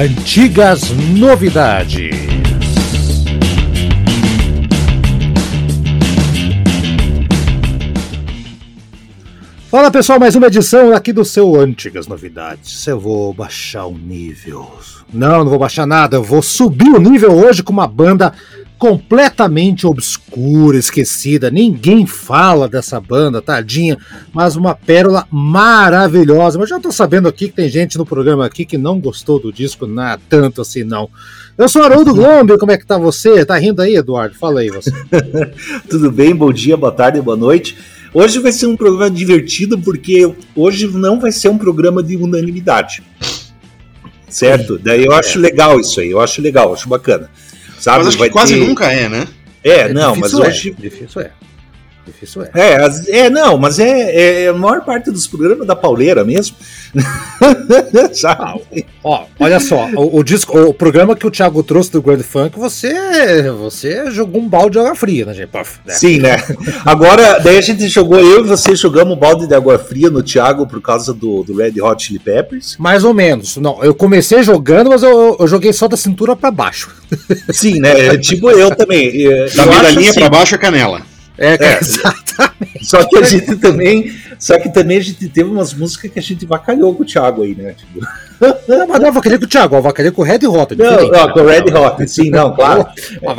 Antigas Novidades. Fala pessoal, mais uma edição aqui do seu Antigas Novidades. Eu vou baixar o nível. Não, não vou baixar nada, eu vou subir o nível hoje com uma banda completamente obscura, esquecida. Ninguém fala dessa banda, tadinha, mas uma pérola maravilhosa. Mas já tô sabendo aqui que tem gente no programa aqui que não gostou do disco, não é tanto assim não. Eu sou Haroldo Glombe, como é que tá você? Tá rindo aí, Eduardo? Fala aí você. Tudo bem? Bom dia, boa tarde, boa noite. Hoje vai ser um programa divertido porque hoje não vai ser um programa de unanimidade. Certo? Daí eu acho legal isso aí, eu acho legal, acho bacana. Sabe? Mas acho que quase ter... nunca é, né? É, é não, mas hoje. É. Difícil é. Difícil é. É, é não, mas é, é, a maior parte dos programas da pauleira mesmo. ah, ó, olha só, o, o, disco, o programa que o Thiago trouxe do Grand Funk, você você jogou um balde de água fria, né, gente? Puff, né? Sim, né? Agora, daí a gente jogou, eu e você jogamos um balde de água fria no Thiago por causa do, do Red Hot Chili Peppers. Mais ou menos. Não, eu comecei jogando, mas eu, eu joguei só da cintura para baixo. Sim, né? Tipo eu também. Da migalhinha assim, para baixo é canela. É, é, exatamente. Só que a gente também. Só que também a gente teve umas músicas que a gente vacalhou com o Thiago aí, né? Tipo... Não, mas não avacalhei com o Thiago, avacalhei com o Red Hot. É não, não, com o Red Hot, sim, não, claro.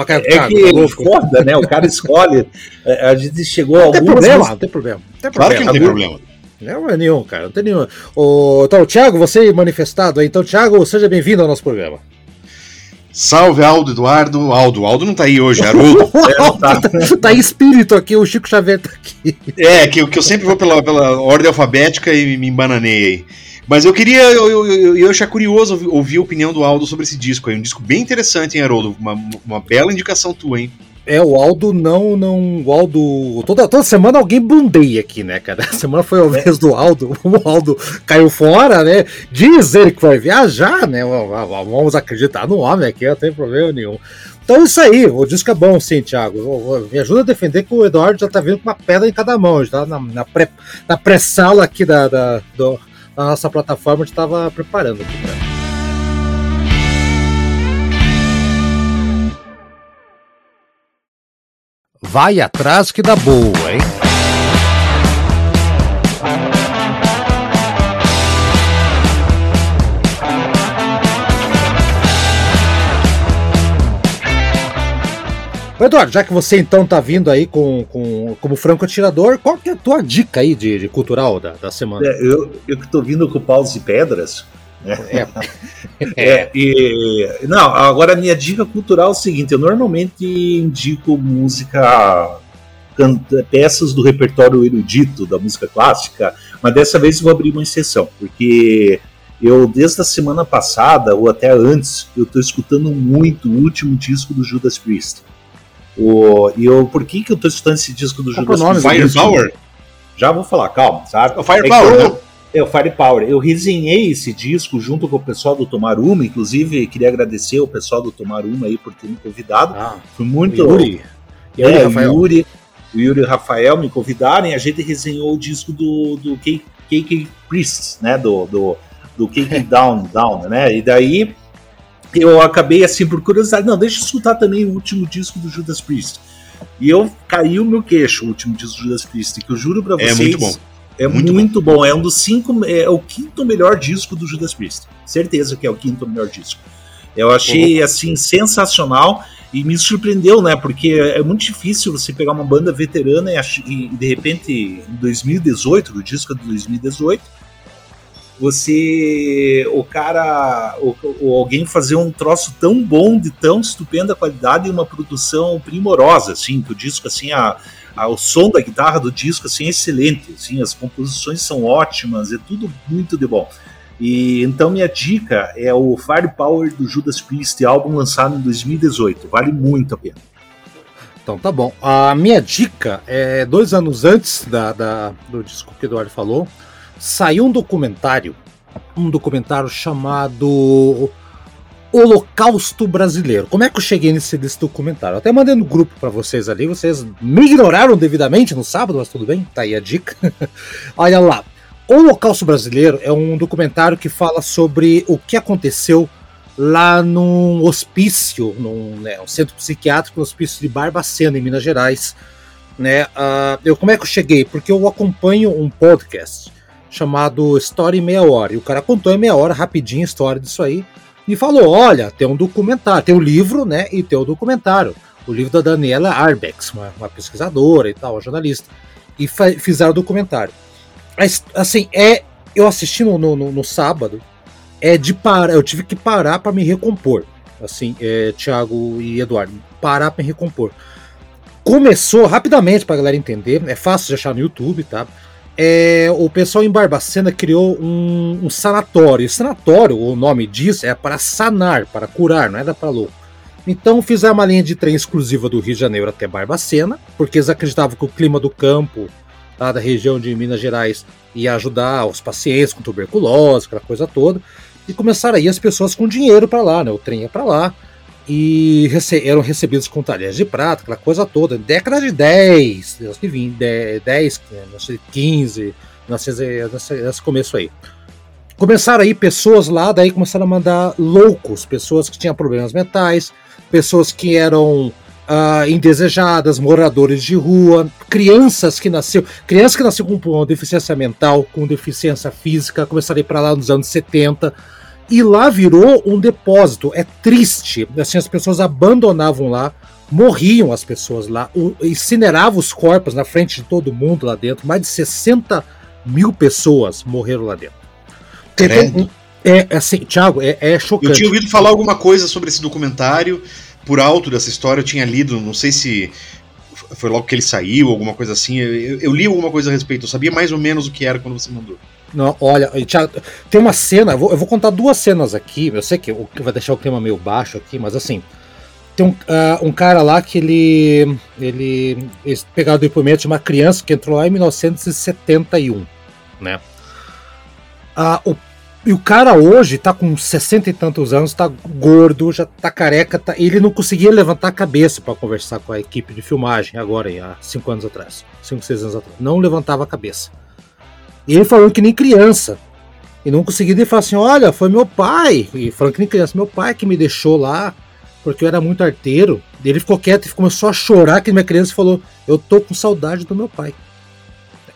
é, é que tá foda, né? O cara escolhe. A gente chegou a algumas. Tem problema, não tem problema. Tem problema. Claro que não tem problema. Não é nenhum, cara, não tem nenhum. O, então, Thiago, você manifestado aí. Então, Thiago, seja bem-vindo ao nosso programa. Salve, Aldo, Eduardo. Aldo, Aldo não tá aí hoje, Haroldo. é, tá. tá em espírito aqui, o Chico Xavier tá aqui. É, que, que eu sempre vou pela, pela ordem alfabética e me embananei aí. Mas eu queria, eu, eu, eu, eu achar curioso ouvir, ouvir a opinião do Aldo sobre esse disco aí. Um disco bem interessante, hein, Haroldo? Uma, uma bela indicação tua, hein? É, o Aldo não, não. O Aldo. Toda, toda semana alguém bundeia aqui, né, cara? A semana foi a vez do Aldo. O Aldo caiu fora, né? Diz ele que vai viajar, né? Vamos acreditar no homem aqui, não tem problema nenhum. Então é isso aí, o disco é bom, sim, Thiago. Me ajuda a defender que o Eduardo já tá vindo com uma pedra em cada mão, já tá na, na pré-sala na pré aqui da, da, do, da nossa plataforma, a gente tava preparando aqui, cara. Vai atrás que dá boa, hein? Eduardo, já que você então tá vindo aí com, com, como franco atirador, qual que é a tua dica aí de, de cultural da, da semana? É, eu, eu que tô vindo com paus e pedras, é. é. e, não, agora a minha dica cultural é o seguinte: eu normalmente indico música, canta, peças do repertório erudito da música clássica, mas dessa vez eu vou abrir uma exceção, porque eu, desde a semana passada, ou até antes, eu estou escutando muito o último disco do Judas Priest. O, e eu, por que, que eu estou escutando esse disco do Judas Priest? Firepower? Já vou falar, calma, sabe? O Firepower, é é, o Firepower. Eu resenhei esse disco junto com o pessoal do Tomar Uma, inclusive queria agradecer o pessoal do Tomar Uma aí por ter me convidado. Ah, Foi muito. O Yuri. É, Rafael. O Yuri, o Yuri e o Rafael me convidaram e a gente resenhou o disco do, do KK Priests, né? Do, do, do KK Down, Down, né? E daí eu acabei assim, por curiosidade, não, deixa eu escutar também o último disco do Judas Priest. E eu caiu meu queixo o último disco do Judas Priest, que eu juro pra vocês. É muito bom é muito, muito bom. bom. É um dos cinco. É o quinto melhor disco do Judas Priest. Certeza que é o quinto melhor disco. Eu achei assim sensacional e me surpreendeu, né? Porque é muito difícil você pegar uma banda veterana e, e de repente em 2018, o disco é de 2018, você, o cara, ou, alguém fazer um troço tão bom, de tão estupenda qualidade e uma produção primorosa, assim, que o disco assim a ah, o som da guitarra do disco assim, é excelente, assim, as composições são ótimas, é tudo muito de bom. E então minha dica é o Firepower do Judas Priest, álbum lançado em 2018, vale muito a pena. Então tá bom. A minha dica é dois anos antes da, da do disco que o Eduardo falou, saiu um documentário, um documentário chamado Holocausto Brasileiro. Como é que eu cheguei nesse desse documentário? Eu até mandei no grupo para vocês ali, vocês me ignoraram devidamente no sábado, mas tudo bem, tá aí a dica. Olha lá. Holocausto Brasileiro é um documentário que fala sobre o que aconteceu lá num hospício, num né, um centro psiquiátrico, no hospício de Barbacena, em Minas Gerais. Né? Uh, eu, como é que eu cheguei? Porque eu acompanho um podcast chamado História em Meia Hora. E o cara contou em meia hora, rapidinho, a história disso aí. E falou: olha, tem um documentário, tem o um livro, né? E tem o um documentário. O livro da Daniela Arbex, uma, uma pesquisadora e tal, uma jornalista. E fizeram o documentário. Mas, assim, é. Eu assisti no, no, no sábado, é de parar. Eu tive que parar para me recompor. Assim, é, Thiago e Eduardo, parar para me recompor. Começou rapidamente para a galera entender, é fácil de achar no YouTube, tá? É, o pessoal em Barbacena criou um, um sanatório. E sanatório, o nome diz, é para sanar, para curar, não é da para louco. Então fizeram uma linha de trem exclusiva do Rio de Janeiro até Barbacena, porque eles acreditavam que o clima do campo lá da região de Minas Gerais ia ajudar os pacientes com tuberculose, aquela coisa toda e começaram aí as pessoas com dinheiro para lá, né? O trem ia para lá e rece eram recebidos com talheres de prata, aquela coisa toda. Década de 10, 20, 10, 15, nesse começo aí. Começaram aí pessoas lá, daí começaram a mandar loucos, pessoas que tinham problemas mentais, pessoas que eram uh, indesejadas, moradores de rua, crianças que nasceram, crianças que nasceram com deficiência mental, com deficiência física, começaram a ir para lá nos anos 70 e lá virou um depósito. É triste. Assim, as pessoas abandonavam lá, morriam as pessoas lá, incineravam os corpos na frente de todo mundo lá dentro. Mais de 60 mil pessoas morreram lá dentro. É, é assim, Thiago, é, é chocante. Eu tinha ouvido falar alguma coisa sobre esse documentário por alto dessa história. Eu tinha lido, não sei se foi logo que ele saiu, alguma coisa assim. Eu, eu li alguma coisa a respeito. Eu sabia mais ou menos o que era quando você mandou. Não, olha, tem uma cena, eu vou, eu vou, contar duas cenas aqui. Eu sei que vai deixar o clima meio baixo aqui, mas assim, tem um, uh, um cara lá que ele, ele, ele pegaram o depoimento de uma criança que entrou lá em 1971, né? Uh, o, e o cara hoje tá com 60 e tantos anos, tá gordo, já tá careca, tá, ele não conseguia levantar a cabeça para conversar com a equipe de filmagem agora, há 5 anos atrás, 5, 6 anos atrás. Não levantava a cabeça. E ele falando que nem criança. E não conseguia ele falar assim: olha, foi meu pai. E falando que nem criança, meu pai que me deixou lá, porque eu era muito arteiro. E ele ficou quieto e começou a chorar que minha criança falou: Eu tô com saudade do meu pai.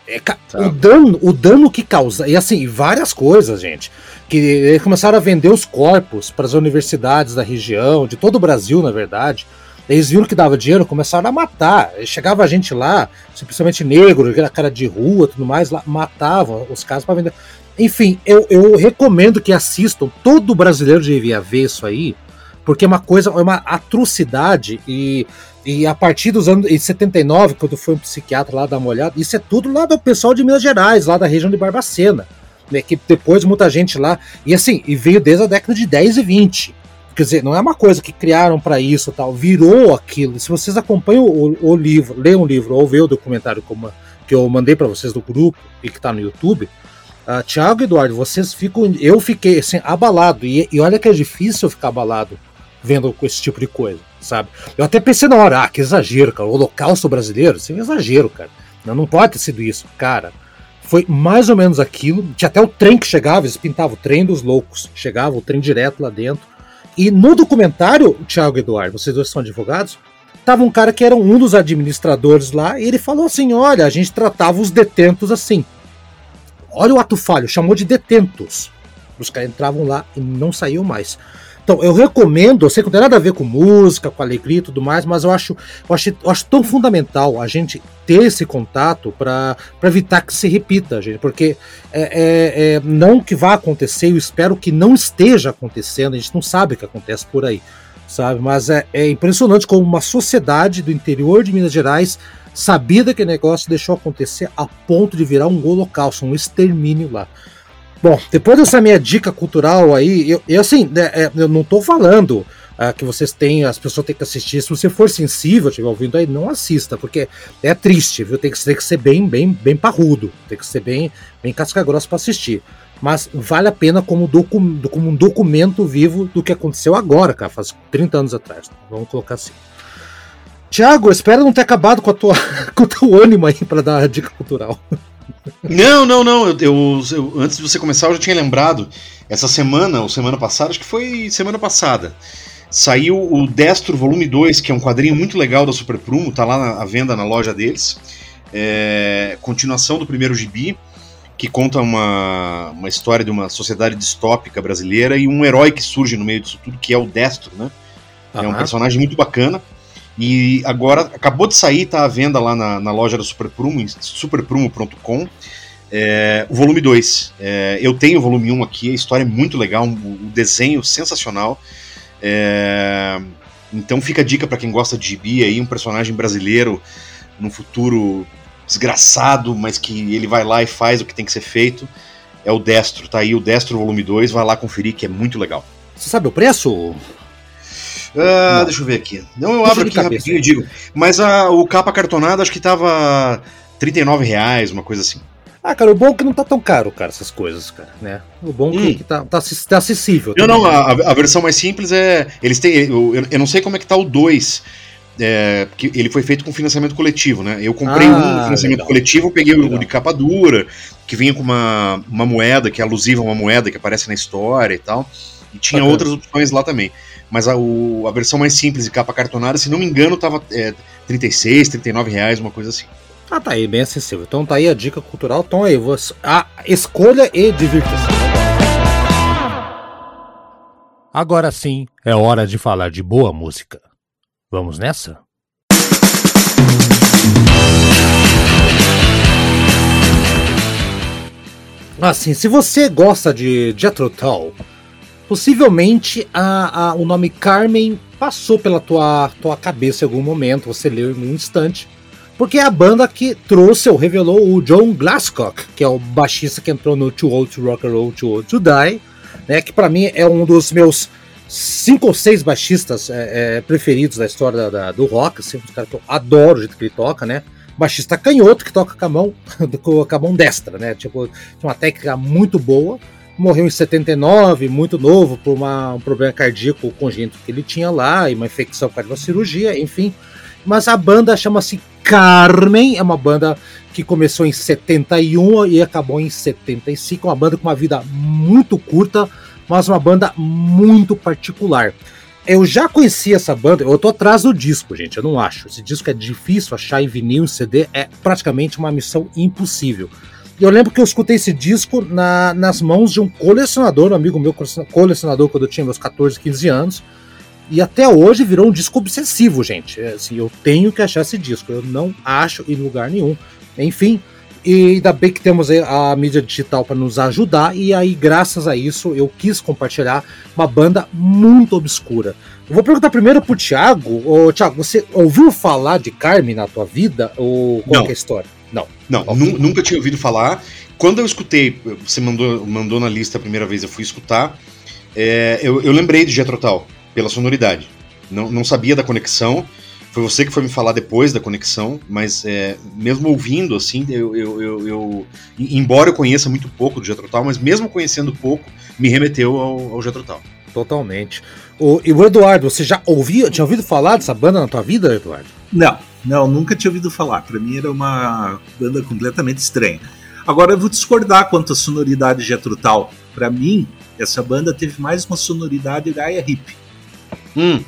É, o, dano, o dano que causa. E assim, várias coisas, gente. Que começaram a vender os corpos para as universidades da região, de todo o Brasil, na verdade eles viram que dava dinheiro, começaram a matar. Chegava a gente lá, principalmente negro, aquela cara de rua tudo mais, lá, matavam os caras para vender. Enfim, eu, eu recomendo que assistam. Todo brasileiro devia ver isso aí, porque é uma coisa, é uma atrocidade. E, e a partir dos anos em 79, quando foi um psiquiatra lá dar uma olhada, isso é tudo lá do pessoal de Minas Gerais, lá da região de Barbacena. Né, que depois muita gente lá. E assim, e veio desde a década de 10 e 20. Quer dizer, não é uma coisa que criaram para isso tal, virou aquilo. Se vocês acompanham o, o livro, lêem um livro ou vê o documentário como, que eu mandei para vocês do grupo e que está no YouTube, uh, Tiago e Eduardo, vocês ficam. Eu fiquei assim, abalado. E, e olha que é difícil ficar abalado vendo esse tipo de coisa, sabe? Eu até pensei na hora, ah, que exagero, cara. O holocausto brasileiro, isso é um exagero, cara. Não, não pode ter sido isso. Cara, foi mais ou menos aquilo. Tinha até o trem que chegava, eles pintavam o trem dos loucos. Chegava o trem direto lá dentro. E no documentário, Thiago Eduardo, vocês dois são advogados, tava um cara que era um dos administradores lá, e ele falou assim: olha, a gente tratava os detentos assim. Olha o ato falho, chamou de detentos. Os caras entravam lá e não saíam mais. Então, eu recomendo, eu sei que não tem nada a ver com música, com alegria e tudo mais, mas eu acho, eu acho, eu acho tão fundamental a gente ter esse contato para evitar que se repita, gente, porque é, é, é, não que vá acontecer, eu espero que não esteja acontecendo, a gente não sabe o que acontece por aí, sabe? Mas é, é impressionante como uma sociedade do interior de Minas Gerais sabia que negócio deixou acontecer a ponto de virar um holocausto, um extermínio lá. Bom, depois dessa minha dica cultural aí, eu, eu assim, né, é, eu não tô falando uh, que vocês têm, as pessoas têm que assistir. Se você for sensível, estiver ouvindo aí, não assista, porque é triste, viu? Tem que, tem que ser bem, bem, bem parrudo, tem que ser bem, bem casca-grossa para assistir. Mas vale a pena como, docu, como um documento vivo do que aconteceu agora, cara, faz 30 anos atrás. Vamos colocar assim. Tiago, espero não ter acabado com, a tua, com o teu ânimo aí para dar a dica cultural. Não, não, não. Eu, eu, eu, antes de você começar, eu já tinha lembrado essa semana, ou semana passada, acho que foi semana passada, saiu o Destro Volume 2, que é um quadrinho muito legal da Super Prumo, tá lá à venda na loja deles. É, continuação do primeiro gibi, que conta uma, uma história de uma sociedade distópica brasileira e um herói que surge no meio disso tudo, que é o Destro, né? É um personagem muito bacana. E agora acabou de sair, tá à venda lá na, na loja da Super Prumo, superprumo.com. É, o volume 2. É, eu tenho o volume 1 um aqui, a história é muito legal, o, desenho sensacional. É, então fica a dica para quem gosta de gibi aí, um personagem brasileiro num futuro desgraçado, mas que ele vai lá e faz o que tem que ser feito. É o Destro, tá aí o Destro volume 2, vai lá conferir que é muito legal. Você sabe o preço? Ah, deixa eu ver aqui. Não, eu abro aqui rapidinho e digo. Mas a, o capa cartonado acho que tava 39 reais, uma coisa assim. Ah, cara, o bom é que não tá tão caro, cara, essas coisas, cara, né? O bom é hum. que tá, tá, tá acessível. Não, não, a, a, versão mais simples é. Eles têm. Eu, eu não sei como é que tá o 2. É, porque ele foi feito com financiamento coletivo, né? Eu comprei ah, um financiamento legal. coletivo, peguei legal. o de capa dura, que vinha com uma, uma moeda, que é alusiva a uma moeda que aparece na história e tal. E tinha Bacana. outras opções lá também. Mas a, o, a versão mais simples de capa cartonada, se não me engano, tava é, 36, 39 reais, uma coisa assim. Ah, tá aí, bem acessível. Então tá aí a dica cultural. Então aí, você, a escolha e divirta-se. Agora sim, é hora de falar de boa música. Vamos nessa? Assim, se você gosta de Jethro Tull, possivelmente a, a, o nome Carmen passou pela tua, tua cabeça em algum momento, você leu em um instante, porque é a banda que trouxe ou revelou o John Glasscock, que é o baixista que entrou no Too Old to Rock and Roll, Too Old to Die, né, que para mim é um dos meus cinco ou seis baixistas é, é, preferidos da história da, da, do rock, assim, um cara que eu adoro o jeito que ele toca, né? Baixista canhoto que toca com a mão, com a mão destra, né? Tipo, uma técnica muito boa. Morreu em 79, muito novo, por uma, um problema cardíaco congênito que ele tinha lá, e uma infecção por causa de uma cirurgia, enfim. Mas a banda chama-se Carmen, é uma banda que começou em 71 e acabou em 75, uma banda com uma vida muito curta, mas uma banda muito particular. Eu já conhecia essa banda, eu tô atrás do disco, gente, eu não acho. Esse disco é difícil achar em vinil, CD, é praticamente uma missão impossível. Eu lembro que eu escutei esse disco na, nas mãos de um colecionador, um amigo meu colecionador quando eu tinha meus 14, 15 anos. E até hoje virou um disco obsessivo, gente. É, assim, eu tenho que achar esse disco, eu não acho em lugar nenhum. Enfim, e ainda bem que temos a mídia digital para nos ajudar, e aí, graças a isso, eu quis compartilhar uma banda muito obscura. Eu vou perguntar primeiro pro Thiago. Ô, Thiago, você ouviu falar de Carmen na tua vida? Ou qual é a história? Não. Okay. nunca tinha ouvido falar. Quando eu escutei, você mandou, mandou na lista a primeira vez, eu fui escutar. É, eu, eu lembrei de Jetrotal, pela sonoridade. Não, não sabia da conexão. Foi você que foi me falar depois da conexão, mas é, mesmo ouvindo, assim, eu, eu, eu, eu, Embora eu conheça muito pouco do Jetro Tal, mas mesmo conhecendo pouco, me remeteu ao, ao. Totalmente. O, e o Eduardo, você já ouvia, tinha ouvido falar dessa banda na tua vida, Eduardo? Não, não, nunca tinha ouvido falar. Para mim era uma banda completamente estranha. Agora eu vou discordar quanto à sonoridade de Jetro Tal. Para mim, essa banda teve mais uma sonoridade Gaia Hip. Hum.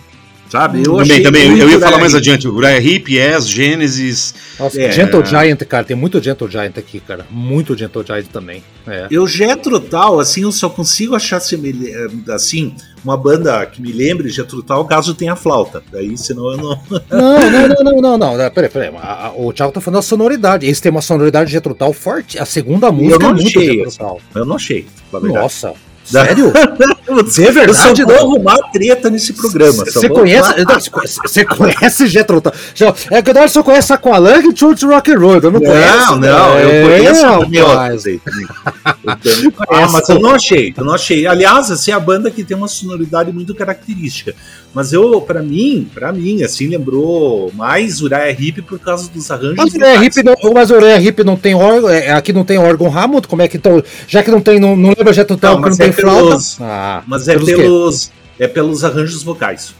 Sabe? Eu também, também. Eu ia falar mais adiante. Uriah Heep, Yes, Genesis. Nossa, é... Gentle Giant, cara. Tem muito Gentle Giant aqui, cara. Muito Gentle Giant também. É. Eu Jetro Tal, assim, eu só consigo achar assim, uma banda que me lembre Jetro Tal caso tenha flauta. Daí, senão eu não. Não, não, não, não, não, não. Peraí, peraí. O Thiago tá falando da sonoridade. Esse tem uma sonoridade Jetro Tal forte. A segunda música eu não é muito achei, Jetro Tal. Eu não achei. Nossa. Sério? Você é verdade? Eu só vou arrumar treta nesse programa. Você conhece, você conhece Jetro É que o só conhece Aqualung e Church Rock and Roll. Eu não, não conheço. Não, não, eu conheço é, ah, mas eu não achei, eu não achei. Aliás, assim, é a banda que tem uma sonoridade muito característica. Mas eu, para mim, para mim, assim, lembrou mais Uriah Heep por causa dos arranjos. Mas Uriah Heep não, mas Uriah Heep não tem órgão, é, aqui não tem órgão Hammond, como é que então, já que não tem, não, não lembra Jetro Tal, que não tem pelos, ah, mas é pelos, é pelos arranjos vocais.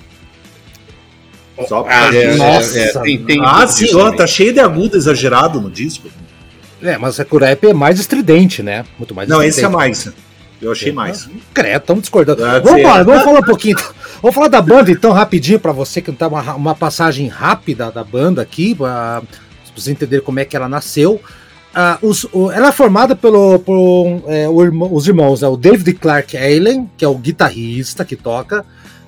Só ah, é, nossa, é, tem, tem ah sim, ó, tá cheio de agudo exagerado no disco. É, mas a Kurep é mais estridente, né? Muito mais Não, estridente. esse é mais. Eu achei mais. Credo, estamos discordando. vamos embora, vamos falar um pouquinho. Vamos falar da banda então, rapidinho, para você que tá uma, uma passagem rápida da banda aqui, pra você entender como é que ela nasceu. Uh, os, o, ela é formada pelo, por é, o, os irmãos, é o David Clark Allen, que é o guitarrista que toca,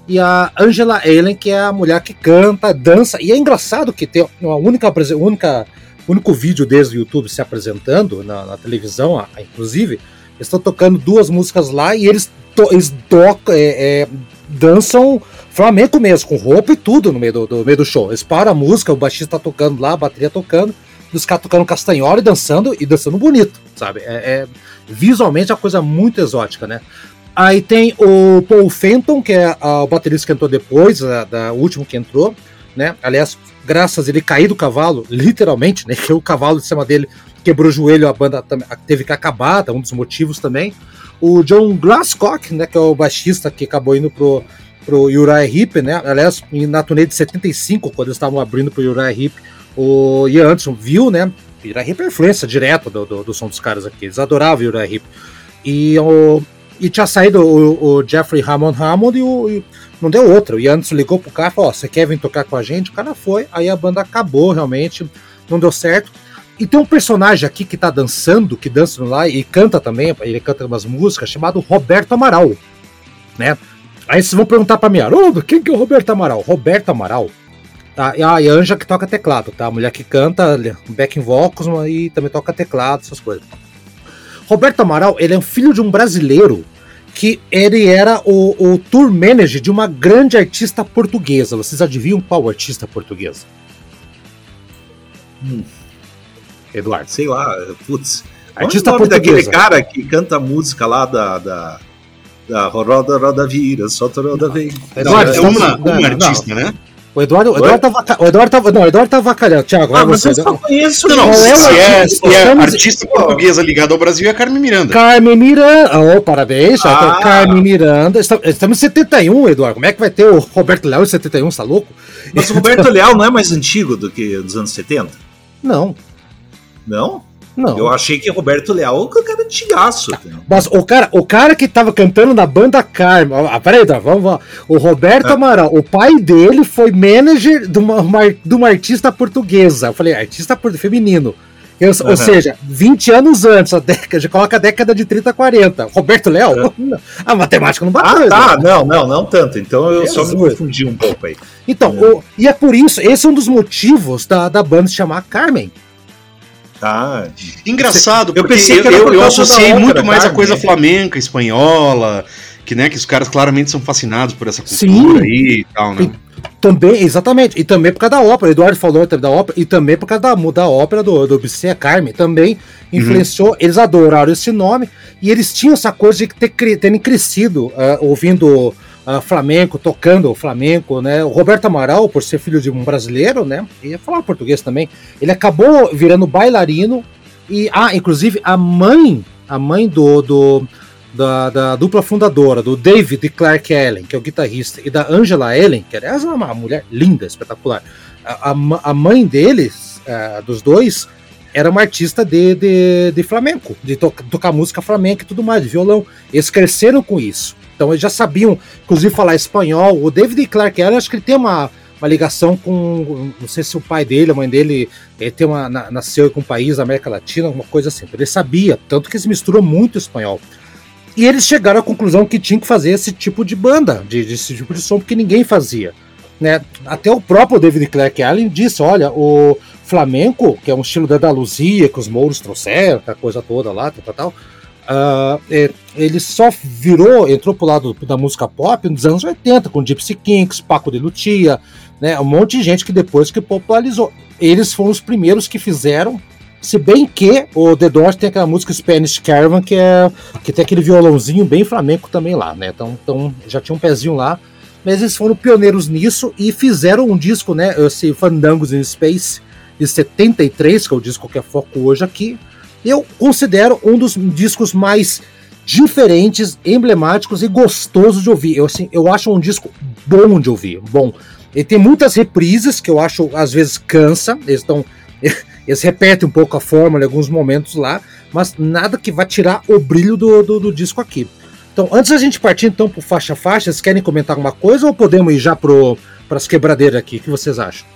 e a Angela Allen, que é a mulher que canta, dança. E é engraçado que tem uma única, única único vídeo deles do YouTube se apresentando na, na televisão, inclusive, eles estão tocando duas músicas lá e eles, to, eles tocam, é, é, dançam flamenco mesmo, com roupa e tudo no meio do, do, meio do show. Eles param a música, o baixista tá tocando lá, a bateria tocando, dos caras tocando castanhola e dançando, e dançando bonito, sabe? É, é, visualmente é uma coisa muito exótica, né? Aí tem o Paul Fenton, que é a, o baterista que entrou depois, a, da último que entrou, né? Aliás, graças a ele cair do cavalo, literalmente, né? Que o cavalo de cima dele quebrou o joelho, a banda teve que acabar, tá um dos motivos também. O John Glasscock, né? Que é o baixista que acabou indo pro, pro Uriah Heep, né? Aliás, na turnê de 75, quando eles estavam abrindo pro Uriah Heep, o Ian Anderson viu, né? Uriah Heep é influência direta do, do, do, som dos caras aqui. Eles adoravam o Uriah Heep. E, o, e tinha saído o, o Jeffrey Hammond Hammond e, o, e não deu outra. O Anderson ligou pro cara e falou: Ó, você quer vir tocar com a gente? O cara foi. Aí a banda acabou realmente. Não deu certo. E tem um personagem aqui que tá dançando, que dança lá e canta também, ele canta umas músicas, chamado Roberto Amaral, né? Aí vocês vão perguntar pra mim, Haroldo, quem que é o Roberto Amaral? Roberto Amaral Tá? E a Anja que toca teclado, tá? A mulher que canta backing vocals e também toca teclado, essas coisas. Roberto Amaral, ele é um filho de um brasileiro que ele era o, o tour manager de uma grande artista portuguesa. Vocês adivinham qual artista portuguesa? Hum. Eduardo. Sei lá, putz. Artista Qual é o nome portuguesa. daquele cara que canta a música lá da, da, da Roda Roda Vira, solta Roda Vem. Eduardo, é uma, uma artista, né? O Eduardo, o Eduardo tava, o Eduardo tava, não, o Eduardo tava vacalhando. Thiago, ah, mas você. eu só conheço não, não, se, é, se é artista portuguesa ligada ao Brasil é Carmen Miranda. Carmen Miranda, oh, parabéns, ah. então, Carmen Miranda. Estamos em 71, Eduardo. Como é que vai ter o Roberto Leal em 71, tá louco? Mas o Roberto Leal não é mais antigo do que dos anos 70? Não. Não? Não. Eu achei que Roberto Leal o cara antigaço. Mas o cara, o cara que tava cantando na banda Carmen. Ah, peraí, tá, vamos lá. O Roberto ah. Amaral, o pai dele foi manager de uma, uma, de uma artista portuguesa. Eu falei, artista feminino. Eu, uhum. Ou seja, 20 anos antes, a década, já coloca a década de 30, 40. Roberto Leal? Uhum. A matemática não bateu. Ah, tá, não, não, não tanto. Então eu Jesus. só me confundi um pouco aí. Então, é. O, e é por isso, esse é um dos motivos da, da banda se chamar Carmen. Ah, engraçado, eu pensei que eu, eu, associei muito mais a coisa flamenca, espanhola, que né, que os caras claramente são fascinados por essa cultura Sim. aí e tal, né? E, também, exatamente, e também por causa da ópera, Eduardo falou da ópera, e também por causa da, da ópera do, do Bissia Carmen, também influenciou, uhum. eles adoraram esse nome, e eles tinham essa coisa de ter, terem crescido uh, ouvindo uh, flamenco, tocando flamenco, né? O Roberto Amaral, por ser filho de um brasileiro, né? Ia falar português também. Ele acabou virando bailarino e, ah, inclusive a mãe, a mãe do, do da, da, dupla fundadora, do David Clark Allen, que é o guitarrista, e da Angela Allen, que aliás é uma mulher linda, espetacular. A, a, a mãe deles, uh, dos dois, era uma artista de, de, de flamenco, de to tocar música flamenca e tudo mais, de violão. Eles cresceram com isso. Então eles já sabiam, inclusive, falar espanhol. O David Clark Allen, acho que ele tem uma, uma ligação com. Não sei se o pai dele, a mãe dele, ele tem uma, na, nasceu com um país da América Latina, alguma coisa assim. Ele sabia, tanto que eles misturam muito espanhol. E eles chegaram à conclusão que tinham que fazer esse tipo de banda, de, desse tipo de som, porque ninguém fazia. Né? Até o próprio David Clark Allen disse: olha, o flamenco, que é um estilo da Andaluzia, que os mouros trouxeram, aquela coisa toda lá, tal, tal, Uh, é, ele só virou, entrou pro lado da música pop nos anos 80, com Gypsy Kings, Paco de Lucia, né, um monte de gente que depois que popularizou. Eles foram os primeiros que fizeram, se bem que o The Doors tem aquela música Spanish Caravan, que, é, que tem aquele violãozinho bem flamenco também lá, né, então, então já tinha um pezinho lá, mas eles foram pioneiros nisso e fizeram um disco, né, esse Fandangos in Space, de 73, que é o disco que é foco hoje aqui, eu considero um dos discos mais diferentes, emblemáticos e gostosos de ouvir. Eu, assim, eu acho um disco bom de ouvir, bom. Ele tem muitas reprises que eu acho às vezes cansa, eles estão eles repetem um pouco a fórmula em alguns momentos lá, mas nada que vá tirar o brilho do, do, do disco aqui. Então, antes da gente partir então pro faixa faixa, vocês querem comentar alguma coisa ou podemos ir já pro para as quebradeiras aqui? O que vocês acham?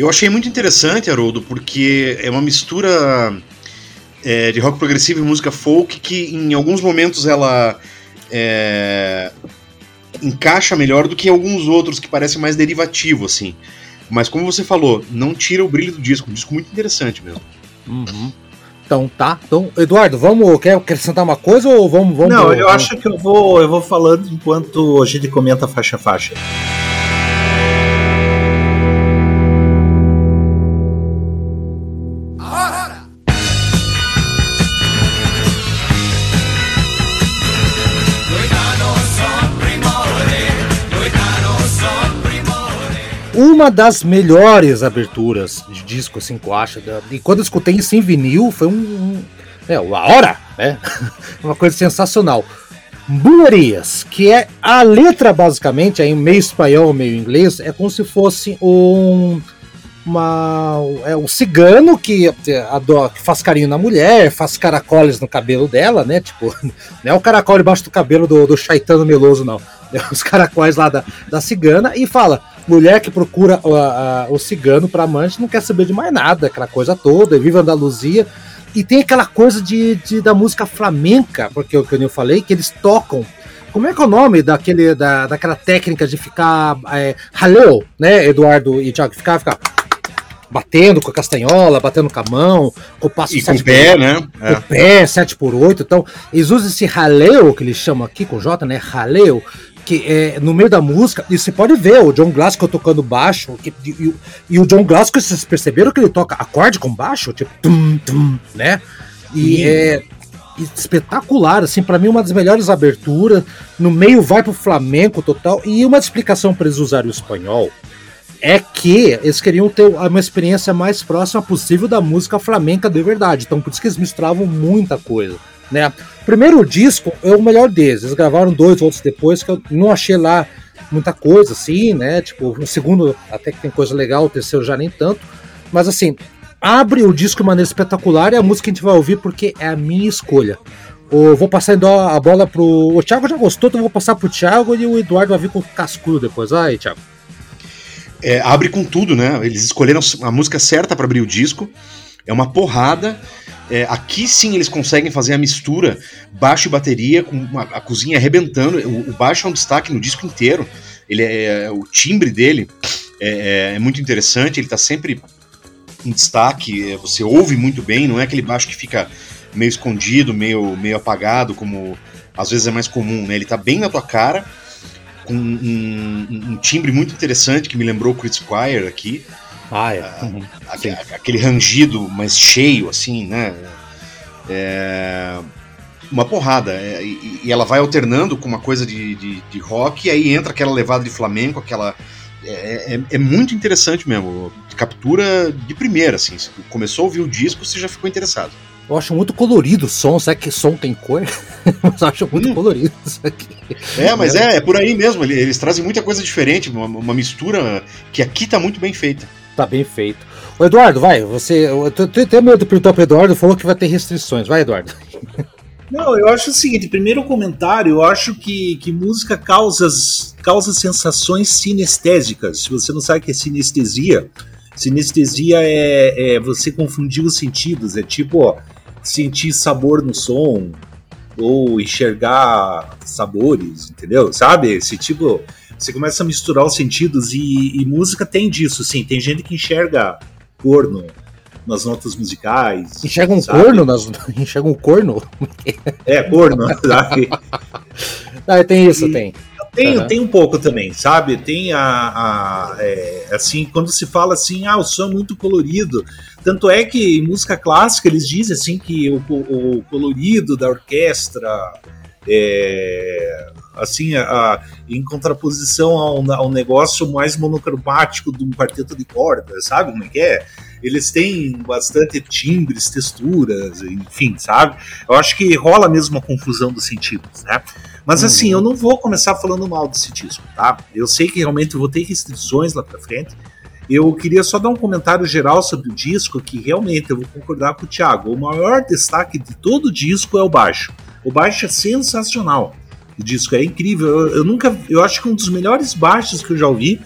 Eu achei muito interessante, Haroldo, porque é uma mistura é, de rock progressivo e música folk que em alguns momentos ela é, encaixa melhor do que alguns outros que parecem mais derivativo, assim. Mas como você falou, não tira o brilho do disco, um disco muito interessante mesmo. Uhum. Então tá. Então, Eduardo, vamos. Quer acrescentar uma coisa ou vamos. vamos Não, eu vamos... acho que eu vou, eu vou falando enquanto a gente comenta faixa a faixa. Uma das melhores aberturas de disco, assim, que eu acho. E quando eu escutei isso em vinil, foi um. é, uma hora, né? uma coisa sensacional. Bullerias, que é a letra basicamente, aí meio espanhol, meio inglês, é como se fosse um uma é um cigano que, que faz carinho na mulher, faz caracoles no cabelo dela, né? Tipo, não é o caracol debaixo do cabelo do, do Chaitano Meloso, não. É os caracóis lá da, da cigana e fala: mulher que procura o cigano para amante não quer saber de mais nada, aquela coisa toda, viva Andaluzia. E tem aquela coisa de, de da música flamenca, porque o que eu falei, que eles tocam como é que é o nome daquele, da, daquela técnica de ficar é, haleu, né, Eduardo e Thiago? Ficar, ficar batendo com a castanhola, batendo com a mão, com o passo e 7 com o pé, por, né? Com é. o pé, 7 por 8 Então, eles usam esse raleu, que eles chamam aqui com J, né? Raleu, que é no meio da música, e você pode ver o John Glasgow tocando baixo, que, e, e, o John Glasgow, vocês perceberam que ele toca acorde com baixo? Tipo, tum, tum, né? E é espetacular, assim, para mim uma das melhores aberturas. No meio vai pro flamenco total. E uma explicação para eles usarem o espanhol é que eles queriam ter uma experiência mais próxima possível da música flamenca de verdade. Então por isso que eles misturavam muita coisa. Né? Primeiro disco é o melhor deles. Eles gravaram dois outros depois que eu não achei lá muita coisa, assim, né? Tipo, o segundo até que tem coisa legal, o terceiro já nem tanto. Mas assim, abre o disco de maneira espetacular e a música que a gente vai ouvir porque é a minha escolha. Eu vou passar então a bola pro. O Thiago já gostou, então eu vou passar pro Thiago e o Eduardo vai vir com o cascudo depois. Vai, Thiago. É, abre com tudo, né? Eles escolheram a música certa para abrir o disco. É uma porrada. É, aqui sim eles conseguem fazer a mistura baixo e bateria, com uma, a cozinha arrebentando. O, o, baixo é um destaque no disco inteiro. Ele é, é o timbre dele é, é, é muito interessante. Ele está sempre em destaque. É, você ouve muito bem. Não é aquele baixo que fica meio escondido, meio, meio apagado, como às vezes é mais comum. Né? Ele está bem na tua cara, com um, um, um timbre muito interessante que me lembrou o Chris Squire aqui. Ah, é. Ah, uhum. aquele, aquele, rangido mais cheio, assim, né? É, uma porrada. É, e, e, ela vai alternando com uma coisa de, de, de, rock, e aí entra aquela levada de flamenco, aquela. É, é, é, muito interessante mesmo. Captura de primeira, assim. Você começou a ouvir o disco, você já ficou interessado. Eu acho muito colorido o som, sabe que som tem cor? mas eu acho muito hum. colorido isso aqui. É, mas é, é por aí mesmo. Eles trazem muita coisa diferente, uma, uma mistura que aqui tá muito bem feita tá bem feito. O Eduardo, vai, você. Eu tenho medo de perguntar pro Eduardo, falou que vai ter restrições. Vai, Eduardo. Não, eu acho o seguinte, primeiro comentário, eu acho que, que música causa, causa sensações sinestésicas. Se você não sabe o que é sinestesia, sinestesia é, é você confundir os sentidos, é tipo ó, sentir sabor no som ou enxergar sabores, entendeu? Sabe? Esse tipo você começa a misturar os sentidos e, e música tem disso, sim. Tem gente que enxerga corno nas notas musicais. Enxerga um sabe? corno? Nas... Enxerga um corno? É, corno, sabe? ah, tem isso, e, tem. Tem, uhum. tem um pouco também, sabe? Tem a. a é, assim, quando se fala assim, ah, o som é muito colorido. Tanto é que em música clássica eles dizem assim que o, o colorido da orquestra é, assim, a, a, em contraposição ao, ao negócio mais monocromático de um quarteto de cordas, sabe como é que é? Eles têm bastante timbres, texturas, enfim, sabe? Eu acho que rola mesmo uma confusão dos sentidos, né? Mas assim, uhum. eu não vou começar falando mal desse disco, tá? Eu sei que realmente eu vou ter restrições lá pra frente. Eu queria só dar um comentário geral sobre o disco, que realmente eu vou concordar com o Thiago. O maior destaque de todo o disco é o baixo O baixo é sensacional. Disco é incrível. Eu, eu, nunca. Eu acho que um dos melhores baixos que eu já ouvi.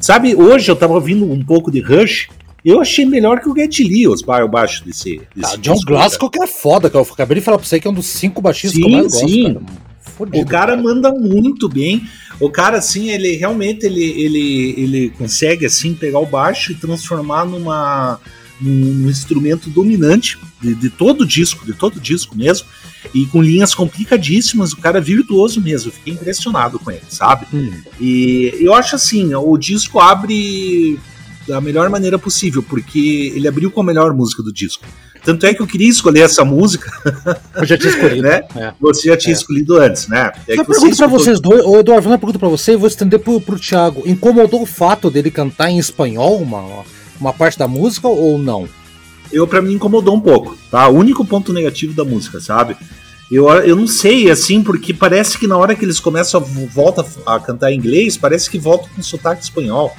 Sabe, hoje eu tava ouvindo um pouco de Rush. Eu achei melhor que o Get Lee, os o baixo desse. desse ah, John Glasgow que é foda, que eu acabei de falar pra você que é um dos cinco baixistas sim, que eu mais gosto. Sim. Cara. Fodido, o cara, cara, manda muito bem. O cara, assim, ele realmente ele, ele, ele consegue assim pegar o baixo e transformar numa um instrumento dominante de, de, todo o disco, de todo o disco mesmo, e com linhas complicadíssimas, o cara é virtuoso mesmo, eu fiquei impressionado com ele, sabe? Hum. E eu acho assim, o disco abre da melhor maneira possível, porque ele abriu com a melhor música do disco. Tanto é que eu queria escolher essa música. Eu já tinha escolhido. né? É. Você já tinha é. escolhido antes, né? É eu pergunto pra vocês dois, ô Eduardo, uma pergunta pra você e vou estender pro, pro Thiago. Incomodou o fato dele cantar em espanhol uma, uma parte da música ou não? Eu, para mim, incomodou um pouco, tá? O único ponto negativo da música, sabe? Eu, eu não sei, assim, porque parece que na hora que eles começam a volta a cantar em inglês, parece que volta com sotaque espanhol.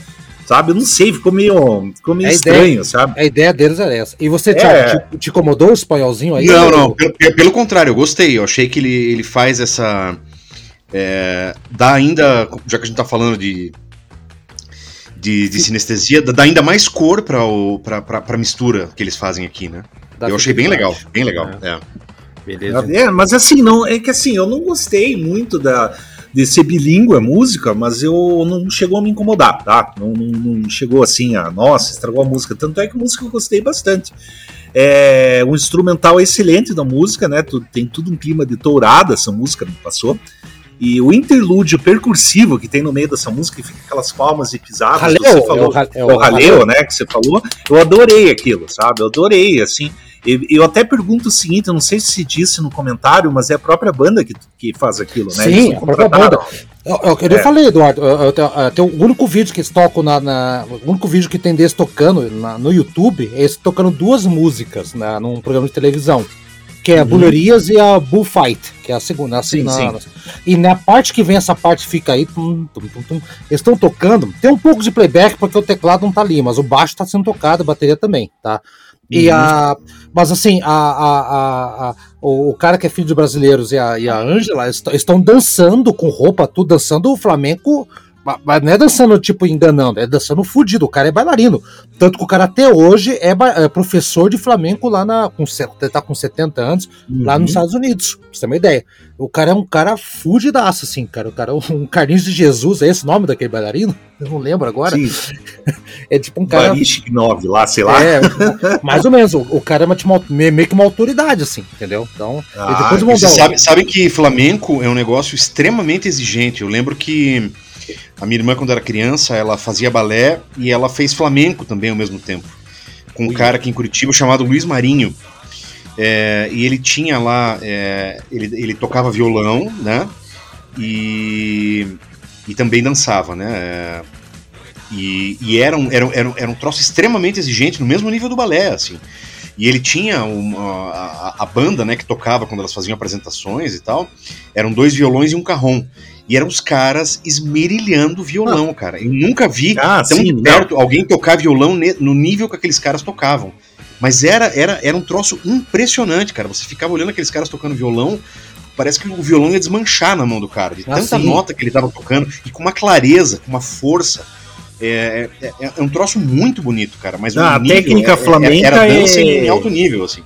Sabe? Eu não sei, ficou meio, ficou meio estranho, ideia, sabe? A ideia deles era essa. E você, Thiago, é... te, te, incomodou o espanholzinho aí? Não, não, pelo, pelo, contrário, eu gostei. Eu achei que ele, ele faz essa. É, dá ainda, já que a gente tá falando de de, de sinestesia, dá ainda mais cor pra, o, pra, pra, pra mistura que eles fazem aqui, né? eu achei bem legal, bem legal. É. é. Beleza. É, mas assim, não, é que assim, eu não gostei muito da, de ser bilíngue a música, mas eu não chegou a me incomodar, tá? Não, não, não, chegou assim a, nossa, estragou a música. Tanto é que a música eu gostei bastante. É um instrumental excelente da música, né? Tem tudo um clima de tourada, essa música me passou. E o interlúdio percursivo que tem no meio dessa música, que fica aquelas palmas e pisadas, Haleu, você falou, é o, é raleu, né, que você falou, eu adorei aquilo, sabe? Eu adorei, assim. Eu, eu até pergunto o seguinte, eu não sei se disse no comentário, mas é a própria banda que, que faz aquilo, né? Sim, a própria banda. Eu, eu, eu é. falei, Eduardo, tem o único vídeo que eles tocam na, na, O único vídeo que tem deles tocando na, no YouTube é eles tocando duas músicas na, num programa de televisão que é a uhum. e a Bullfight, que é a segunda. Assim, sim, na, sim. E na parte que vem essa parte fica aí, tum, tum, tum, eles estão tocando. Tem um pouco de playback porque o teclado não tá ali, mas o baixo tá sendo tocado, a bateria também, tá? E uhum. a, mas assim, a, a, a, o, cara que é filho de brasileiros e a, e a Angela estão dançando com roupa, tudo dançando o flamenco mas não é dançando, tipo, enganando, é dançando fudido. O cara é bailarino. Tanto que o cara até hoje é, é professor de flamenco lá na. Com, tá com 70 anos, uhum. lá nos Estados Unidos. Pra você ter uma ideia. O cara é um cara fudidaço, assim, cara. O cara é um Carlinhos de Jesus, é esse o nome daquele bailarino? Eu não lembro agora. Sim. é tipo um cara. 9 lá, sei lá. É, mais ou menos. O, cara é uma, meio que uma autoridade, assim, entendeu? Então. Ah, depois você sabe, sabe que flamenco é um negócio extremamente exigente. Eu lembro que a minha irmã, quando era criança, ela fazia balé e ela fez flamenco também ao mesmo tempo. Com um cara aqui em Curitiba chamado Luiz Marinho. É, e ele tinha lá. É, ele, ele tocava violão, né? E, e também dançava, né? É, e, e era, um, era, era, era um troço extremamente exigente, no mesmo nível do balé, assim. E ele tinha uma, a, a, banda, né, que tocava quando elas faziam apresentações e tal. Eram dois violões e um carrom. E eram os caras esmerilhando violão, ah. cara. Eu nunca vi ah, tão sim, perto né? alguém tocar violão no nível que aqueles caras tocavam. Mas era, era, era um troço impressionante, cara. Você ficava olhando aqueles caras tocando violão, parece que o violão ia desmanchar na mão do cara, de ah, tanta sim. nota que ele tava tocando, e com uma clareza, com uma força. É, é, é, é um troço muito bonito, cara. Mas ah, a técnica é, é, flamenca era dança em alto nível, assim.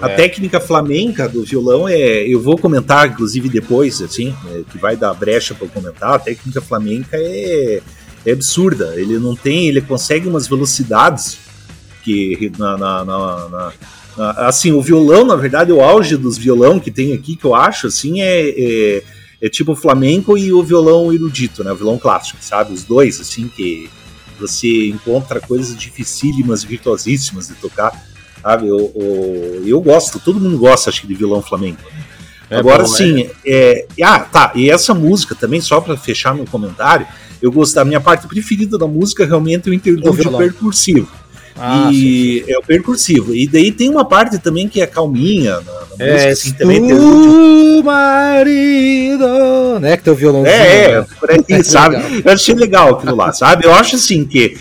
A é. técnica flamenca do violão é. Eu vou comentar, inclusive, depois, assim, é, que vai dar brecha para comentar. A técnica flamenca é, é absurda. Ele não tem. Ele consegue umas velocidades que na, na, na, na, assim, o violão, na verdade, o auge dos violão que tem aqui, que eu acho, assim, é, é, tipo o flamenco e o violão erudito, né? O violão clássico, sabe? Os dois, assim, que você encontra coisas dificílimas, virtuosíssimas de tocar. Sabe? Eu, eu, eu gosto, todo mundo gosta, acho que, de vilão flamengo. Né? É Agora, sim, é... é... ah, tá. E essa música também, só para fechar meu comentário, eu gosto da minha parte preferida da música realmente é o interlúdio percursivo. Ah, e sim, sim. é o percursivo. E daí tem uma parte também que é calminha na, na é, música, assim, também tem marido, né? Que tem o violãozinho. É, é, por aí, sabe? Eu achei legal aquilo lá, sabe? Eu acho assim que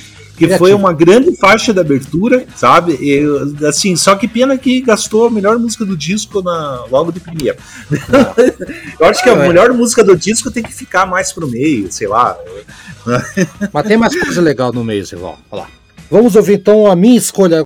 que foi uma grande faixa de abertura, sabe? E, assim, só que pena que gastou a melhor música do disco na, logo de primeira. Eu acho que a é. melhor música do disco tem que ficar mais pro meio, sei lá. Mas tem mais coisa legal no meio, Silvão. Olha lá. Vamos ouvir então a minha escolha.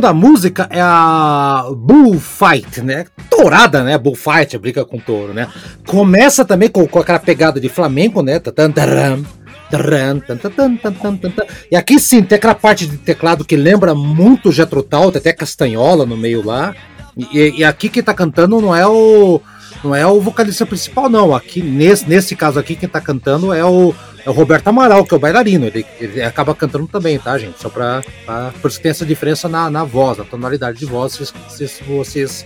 Segunda música é a Bullfight, né? Tourada, né? Bullfight, briga com touro, né? Começa também com, com aquela pegada de flamenco, né? E aqui sim, tem aquela parte de teclado que lembra muito Jethro Tull, tem até castanhola no meio lá. E, e, aqui quem tá cantando não é o não é o vocalista principal não. Aqui nesse, nesse caso aqui quem tá cantando é o é o Roberto Amaral, que é o bailarino. Ele, ele acaba cantando também, tá, gente? Só pra, pra por isso que tem essa diferença na, na voz, na tonalidade de voz, se, se vocês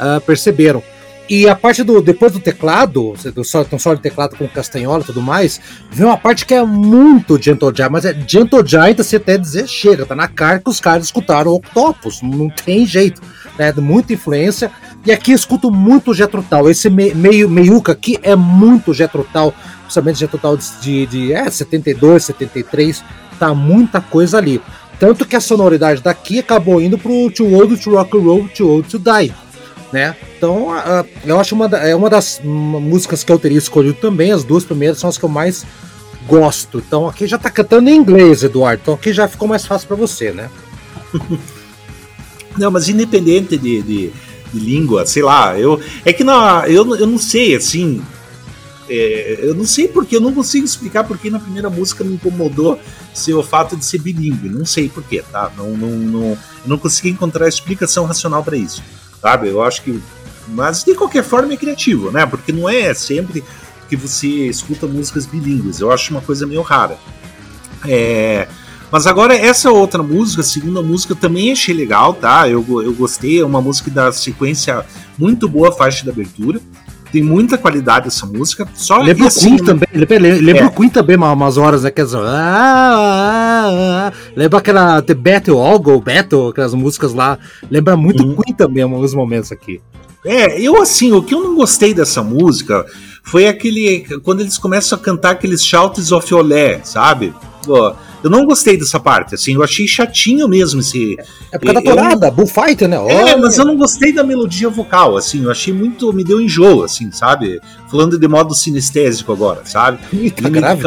uh, perceberam. E a parte do. Depois do teclado, do solo, um solo de teclado com castanhola e tudo mais, vem uma parte que é muito Gentle Giant, mas é Gentle Giant, você até dizer, chega, tá na cara que os caras escutaram Octopus, não tem jeito, né? Muita influência. E aqui eu escuto muito Getrotal. Esse me, meio meiuca aqui é muito Getrotal, principalmente Getrotal de, de, de é, 72, 73, tá muita coisa ali. Tanto que a sonoridade daqui acabou indo pro Too Old to Rock and Roll, Too Old to Die né? Então, uh, eu acho uma, é uma das músicas que eu teria escolhido também. As duas primeiras são as que eu mais gosto. Então, aqui já tá cantando em inglês, Eduardo. Então, aqui já ficou mais fácil para você, né? Não, mas independente de, de, de, língua, sei lá, eu é que na, eu, eu não sei assim. É, eu não sei porque, eu não consigo explicar porque na primeira música me incomodou ser o fato de ser bilíngue. Não sei porquê, tá? Não, não, não, não consegui encontrar explicação racional para isso sabe? Eu acho que. Mas de qualquer forma é criativo, né? Porque não é sempre que você escuta músicas bilíngues. Eu acho uma coisa meio rara. É. Mas agora, essa outra música, a segunda música, também achei legal, tá? Eu, eu gostei, é uma música da sequência muito boa, faixa de abertura. Tem muita qualidade essa música. Só lembra assim, o Queen também. Lembra, lembra é. o Queen também umas horas, né? Que ah, ah, ah, lembra aquela The Battle, All Go Battle, aquelas músicas lá. Lembra muito uhum. Queen também, alguns momentos aqui. É, eu assim, o que eu não gostei dessa música foi aquele. Quando eles começam a cantar aqueles shouts of olé, sabe? Pô, eu não gostei dessa parte, assim, eu achei chatinho mesmo esse. É por causa da torada, bullfighter, né? Olha. É, mas eu não gostei da melodia vocal, assim, eu achei muito. Me deu enjoo, assim, sabe? Falando de modo sinestésico agora, sabe? Ih, tá grave.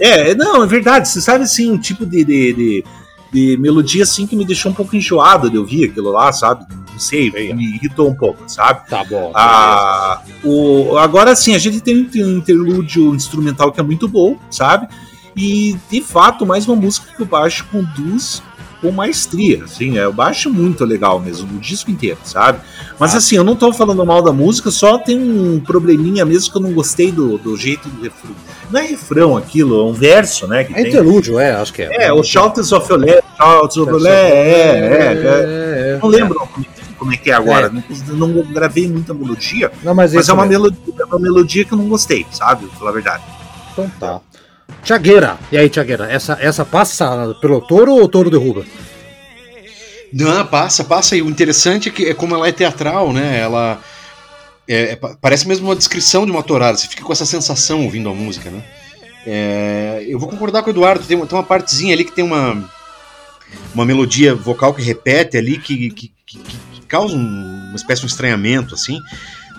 É, não, é verdade, você sabe assim, um tipo de, de, de, de, melodia assim que me deixou um pouco enjoado de ouvir aquilo lá, sabe? Não sei, me irritou um pouco, sabe? Tá bom. Ah, o, agora sim, a gente tem um interlúdio instrumental que é muito bom, sabe? E de fato, mais uma música que o baixo conduz com maestria, assim, é, o baixo muito legal mesmo, o disco inteiro, sabe? Mas ah. assim, eu não tô falando mal da música, só tem um probleminha mesmo que eu não gostei do, do jeito do refrão. Não é refrão aquilo, é um verso, né? Que é tem... interlúdio, é, acho que é. É, o Shouts of Olé, Shouts of Olé, é, é, é, Não lembro como é que é agora, não, não gravei muita melodia, não, mas, mas é uma melodia, é uma melodia que eu não gostei, sabe? Falar a verdade. Então tá. Tiagueira. E aí, Tiagueira, essa, essa passa pelo touro ou o touro derruba? Não, passa, passa. E o interessante é que é como ela é teatral, né? Ela. É, é, parece mesmo uma descrição de uma torada. Você fica com essa sensação ouvindo a música, né? É, eu vou concordar com o Eduardo. Tem uma, tem uma partezinha ali que tem uma, uma melodia vocal que repete ali, que, que, que, que causa um, uma espécie de um estranhamento, assim.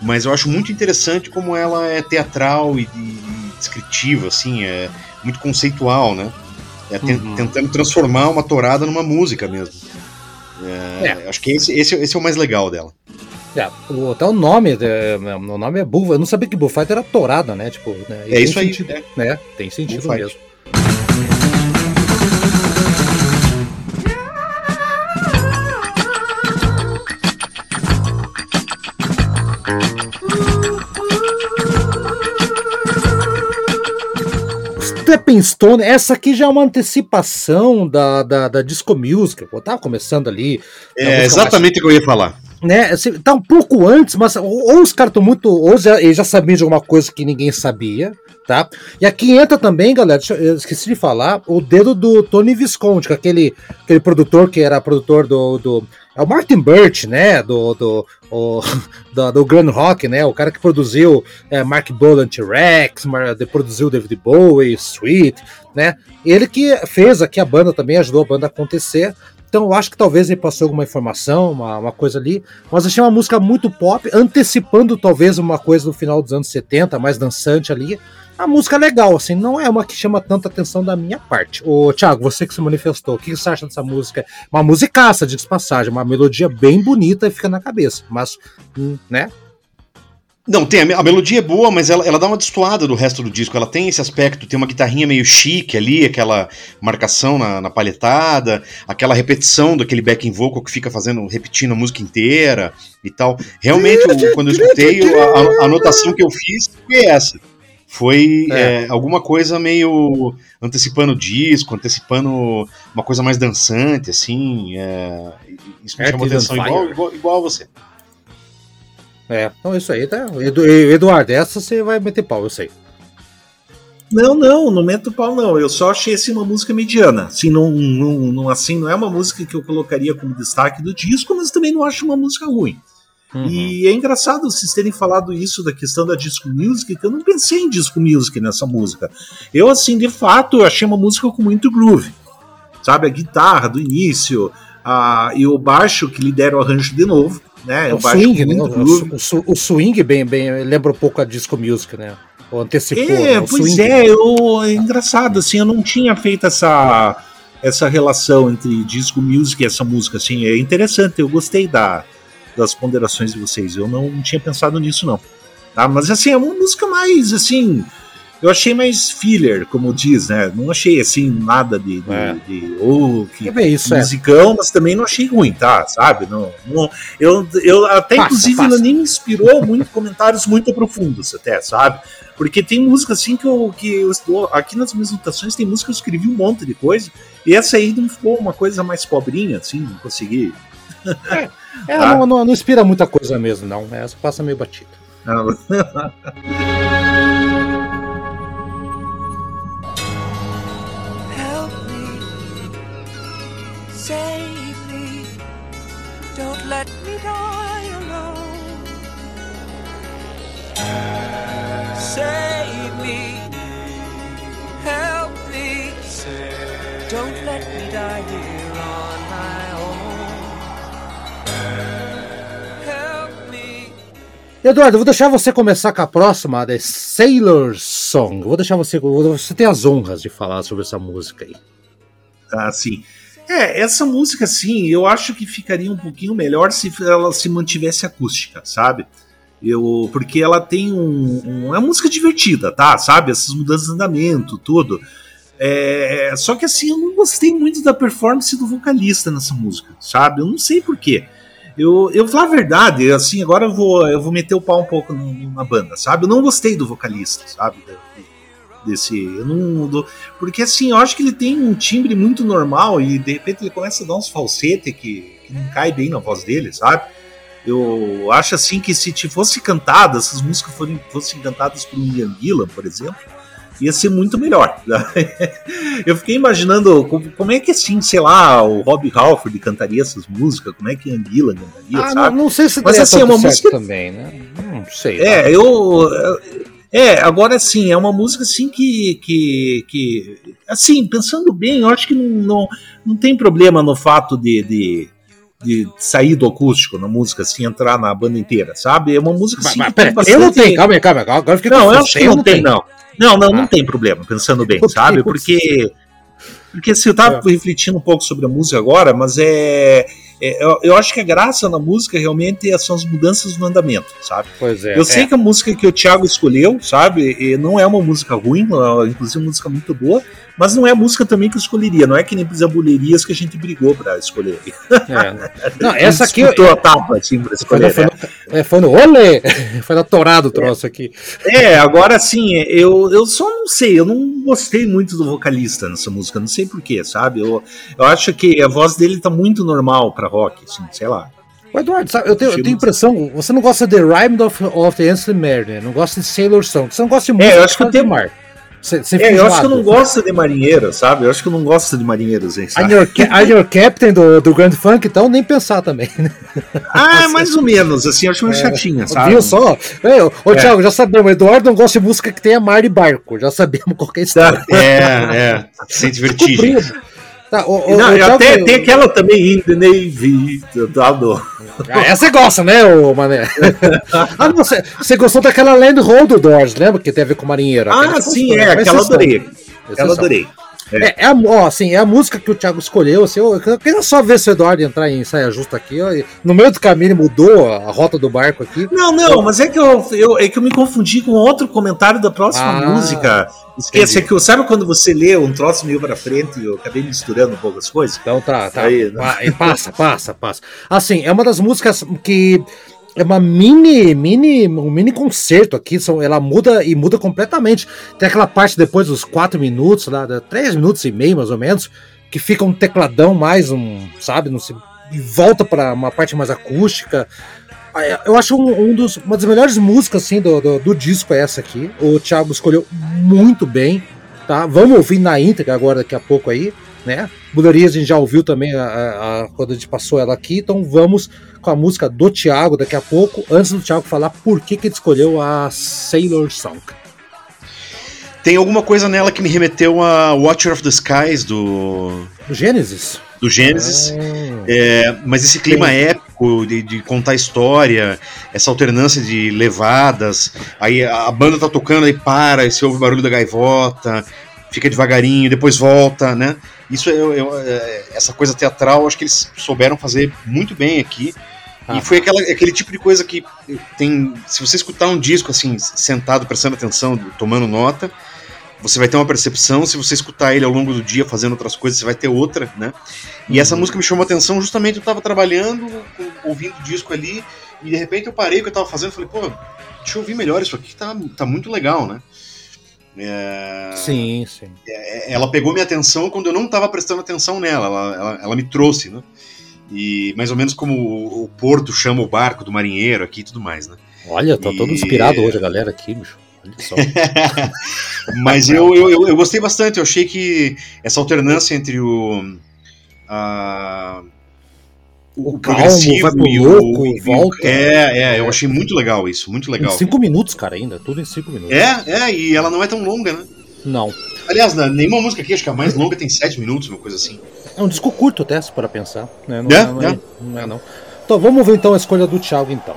Mas eu acho muito interessante como ela é teatral e, e descritiva, assim. É, muito conceitual, né? É, uhum. Tentando transformar uma torada numa música mesmo. É, é. Acho que esse, esse, esse, é o mais legal dela. É, o, até o nome, é, o nome é Bull. Eu não sabia que Bullfighter era torada, né? Tipo, né? É isso aí. Sentido, é. né? Tem sentido mesmo. Stepping Stone, essa aqui já é uma antecipação da, da, da Disco Music, eu tava começando ali. É exatamente o que eu ia falar. Né, assim, tá um pouco antes, mas ou, os caras estão muito. Ou já, eles já sabiam de alguma coisa que ninguém sabia, tá? E aqui entra também, galera, eu esqueci de falar, o dedo do Tony Visconti, que é aquele, aquele produtor que era produtor do, do é o Martin Birch, né? Do, do, o, do, do Grand Rock, né? O cara que produziu é, Mark Bolan T-Rex, produziu David Bowie, Sweet, né? Ele que fez aqui a banda também, ajudou a banda a acontecer. Então eu acho que talvez ele passou alguma informação, uma, uma coisa ali, mas achei uma música muito pop, antecipando talvez uma coisa do final dos anos 70, mais dançante ali. A música é legal, assim, não é uma que chama tanta atenção da minha parte. Ô, Thiago, você que se manifestou, o que você acha dessa música? Uma musicaça, de passagem, uma melodia bem bonita e fica na cabeça, mas, hum, né, não, tem, a, a, melodia é boa, mas ela, ela dá uma destoada do resto do disco. Ela tem esse aspecto, tem uma guitarrinha meio chique ali, aquela marcação na, na palhetada, aquela repetição daquele backing vocal que fica fazendo, repetindo a música inteira e tal. Realmente, o, quando eu escutei, a, a, anotação que eu fiz foi essa. Foi é. É, alguma coisa meio antecipando o disco, antecipando uma coisa mais dançante, assim. É, isso me é, chamou atenção igual, igual, igual a você. É, então isso aí, tá? Eduardo, essa você vai meter pau, eu sei. Não, não, não meto pau, não. Eu só achei assim uma música mediana. Assim, não, não, não, assim, não é uma música que eu colocaria como destaque do disco, mas também não acho uma música ruim. Uhum. E é engraçado vocês terem falado isso da questão da disco music, que eu não pensei em disco music nessa música. Eu, assim, de fato, achei uma música com muito groove. Sabe, a guitarra do início, a, e o baixo que lidera o arranjo de novo né? O swing, né? O, o, swing bem, bem lembra um pouco a disco music, né? Ou antecipou. É, né? pois swing. é, eu, é engraçado, assim, eu não tinha feito essa, essa relação entre disco music e essa música, assim, é interessante, eu gostei da, das ponderações de vocês, eu não, não tinha pensado nisso, não. Tá? Mas, assim, é uma música mais, assim, eu achei mais filler, como diz, né? Não achei assim nada de, de, é. de oh, que é isso, musicão, é. mas também não achei ruim, tá? Sabe? Não, não eu, eu até passa, inclusive passa. nem me inspirou muito comentários muito profundos, até, sabe? Porque tem música assim que eu, que eu estou aqui nas minhas notações tem música que eu escrevi um monte de coisa e essa aí não ficou uma coisa mais pobrinha, assim, não consegui. É, é tá? não, não, não inspira muita coisa mesmo, não. Essa passa meio batida. Eduardo, vou deixar você começar com a próxima, The Sailor Song. Vou deixar você. Você tem as honras de falar sobre essa música aí. Ah, sim. É, essa música, assim, eu acho que ficaria um pouquinho melhor se ela se mantivesse acústica, sabe? Eu, porque ela tem um, um É uma música divertida, tá? Sabe? Essas mudanças de andamento, tudo. É, só que assim, eu não gostei muito da performance do vocalista nessa música, sabe? Eu não sei porquê. Eu, eu falar a verdade, assim, agora eu vou, eu vou meter o pau um pouco na banda, sabe? Eu não gostei do vocalista, sabe? desse. Eu não, porque assim, eu acho que ele tem um timbre muito normal e de repente ele começa a dar uns falsete que, que não cai bem na voz dele, sabe? Eu acho assim que se fosse cantada, essas músicas fossem cantadas por um Ian Gillan, por exemplo, ia ser muito melhor. Eu fiquei imaginando como, é que assim, sei lá, o Rob Halford cantaria essas músicas, como é que Ian Gillan cantaria, ah, sabe? Não, não sei se Mas assim, é uma música também, né? Não sei. É, eu é, agora sim, é uma música assim que, que, que assim, pensando bem, eu acho que não, não, não tem problema no fato de, de, de sair do acústico na música, assim, entrar na banda inteira, sabe? É uma música assim. Mas, mas, bastante... Eu não tenho, calma aí, calma aí, agora fiquei Não, eu acho que não, não tem, não. Não, não, ah. não tem problema, pensando bem, sabe? Porque. Porque assim, eu tava é. refletindo um pouco sobre a música agora, mas é é, eu, eu, acho que a graça na música realmente são as mudanças no andamento, sabe? Pois é. Eu sei é. que a música que o Thiago escolheu, sabe, não é uma música ruim, é, inclusive uma música muito boa, mas não é a música também que eu escolheria, não é que nem Zabulerias que a gente brigou pra escolher. É. Não, essa aqui. Eu, a tapa, assim, pra escolher. Foi, no, né? é, foi no olê! Foi na torado o troço aqui. É, agora sim, eu, eu só não sei, eu não gostei muito do vocalista nessa música, não sei porquê, sabe? Eu, eu acho que a voz dele tá muito normal pra rock, assim, sei lá. O Eduardo, sabe, eu tenho, eu tenho impressão, você não gosta de Rhyme of, of the Ancient Mare, Não gosta de Sailor Song. Você não gosta de música é, eu acho que eu tenho... Mar. Cê, cê é, eu acho que eu não gosto de marinheiros, sabe? Eu acho que eu não gosto de marinheiros, hein? Sabe? Your, your Captain do, do Grand Funk, então nem pensar também, né? Ah, mais ou menos, assim, eu acho meio é, chatinha, sabe? Viu só? É, ô, é. Thiago, já sabemos, o Eduardo não gosta de música que tenha mar e barco, já sabemos qual é a história. É, é, sente vertigem. Tá, o, o, não, o até tem aquela também, In the Navy, do... Ah, essa você gosta, né, ô Mané? ah, não, você, você gostou daquela Land Road Doors, lembra? Que tem a ver com marinheiro. Ah, sim, é, aquela adorei. Aquela adorei. É. É, a, ó, assim, é a música que o Thiago escolheu. Assim, eu, eu queria só ver se o Eduardo entrar em saia justa aqui. Ó, no meio do caminho ele mudou a rota do barco aqui. Não, não, mas é que eu, eu, é que eu me confundi com outro comentário da próxima ah, música. Esquece, é que sabe quando você lê um troço meio pra frente e eu acabei misturando um pouco as coisas? Então tá, tá. Aí, né? Passa, passa, passa. Assim, é uma das músicas que é uma mini, mini, um mini concerto aqui. São, ela muda e muda completamente. Tem aquela parte depois dos quatro minutos, lá, três minutos e meio mais ou menos, que fica um tecladão mais um, sabe, não sei, e volta para uma parte mais acústica. Eu acho um, um, dos, uma das melhores músicas assim, do, do, do disco é essa aqui. O Thiago escolheu muito bem, tá? Vamos ouvir na íntegra agora daqui a pouco aí, né? Buleria a gente já ouviu também a, a, a, quando a gente passou ela aqui, então vamos com a música do Thiago daqui a pouco, antes do Thiago falar por que, que ele escolheu a Sailor Song. Tem alguma coisa nela que me remeteu a Watcher of the Skies do. Do Gênesis? Do Gênesis. Ah. É, mas esse clima Sim. épico de, de, contar história, essa alternância de levadas, aí a banda tá tocando, aí para, aí você ouve o barulho da gaivota, fica devagarinho, depois volta, né? Isso é, é, é, essa coisa teatral, acho que eles souberam fazer muito bem aqui. Ah. E foi aquela, aquele tipo de coisa que tem. Se você escutar um disco assim, sentado, prestando atenção, tomando nota, você vai ter uma percepção. Se você escutar ele ao longo do dia fazendo outras coisas, você vai ter outra, né? E uhum. essa música me chamou a atenção justamente eu estava trabalhando, ouvindo o disco ali, e de repente eu parei o que eu estava fazendo e falei, pô, deixa eu ouvir melhor isso aqui, tá, tá muito legal, né? É... Sim, sim. É, ela pegou minha atenção quando eu não estava prestando atenção nela, ela, ela, ela, me trouxe, né? E mais ou menos como o, o, porto chama o barco do marinheiro aqui e tudo mais, né? Olha, tá e... todo inspirado hoje a galera aqui, bicho. Mas eu, eu, eu, gostei bastante, eu achei que essa alternância entre o. A, o, o progressivo vai pro louco e, volta. É, é, eu achei muito legal isso, muito legal. Em cinco minutos, cara, ainda, tudo em cinco minutos. É, é, e ela não é tão longa, né? Não. Aliás, nenhuma música aqui, acho que a mais longa tem sete minutos, uma coisa assim. É um disco curto até, se para pensar. Né? Não, é, não, é, não é, não. Então, vamos ver então a escolha do Thiago, então.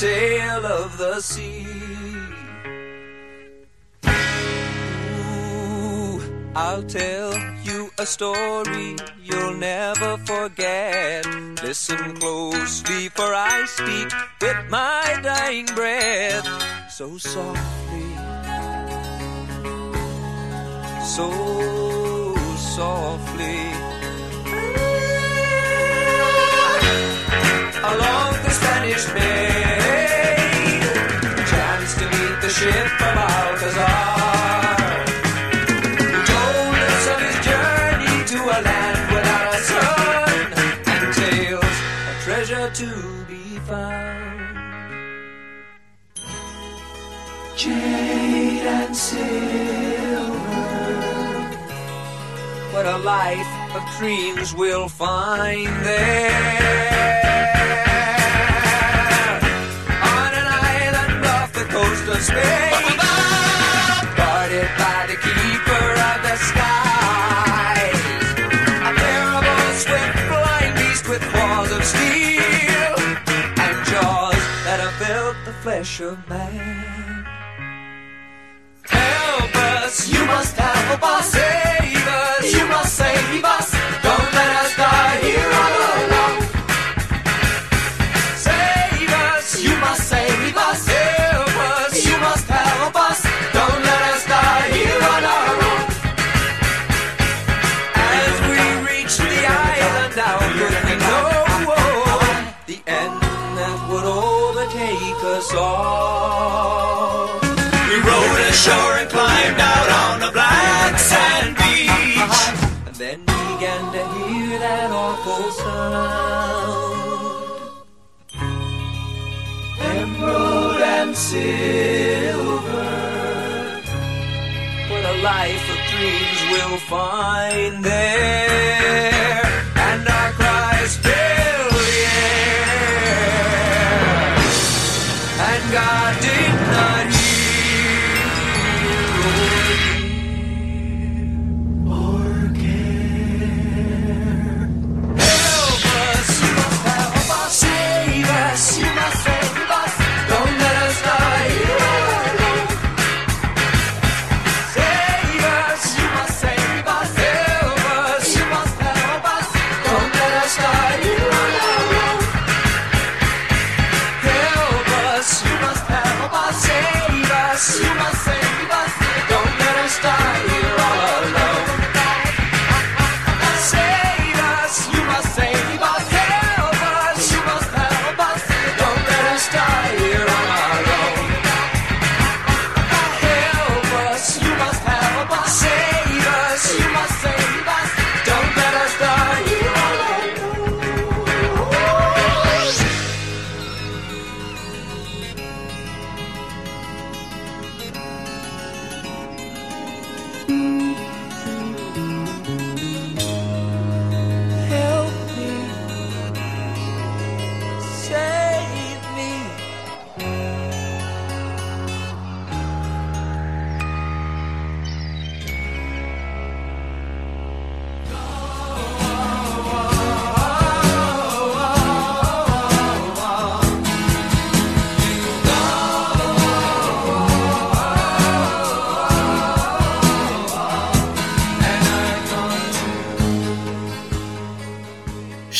tale of the sea. Ooh, I'll tell you a story you'll never forget. Listen closely, for I speak with my dying breath. So softly, so softly. Along the Spanish Bay. and silver. But a life of dreams we'll find there. On an island off the coast of Spain, guarded by the keeper of the skies. A terrible swift flying beast with claws of steel and jaws that have built the flesh of man. boss. You must have a boss. Hey. Silver, what a life of dreams we'll find there,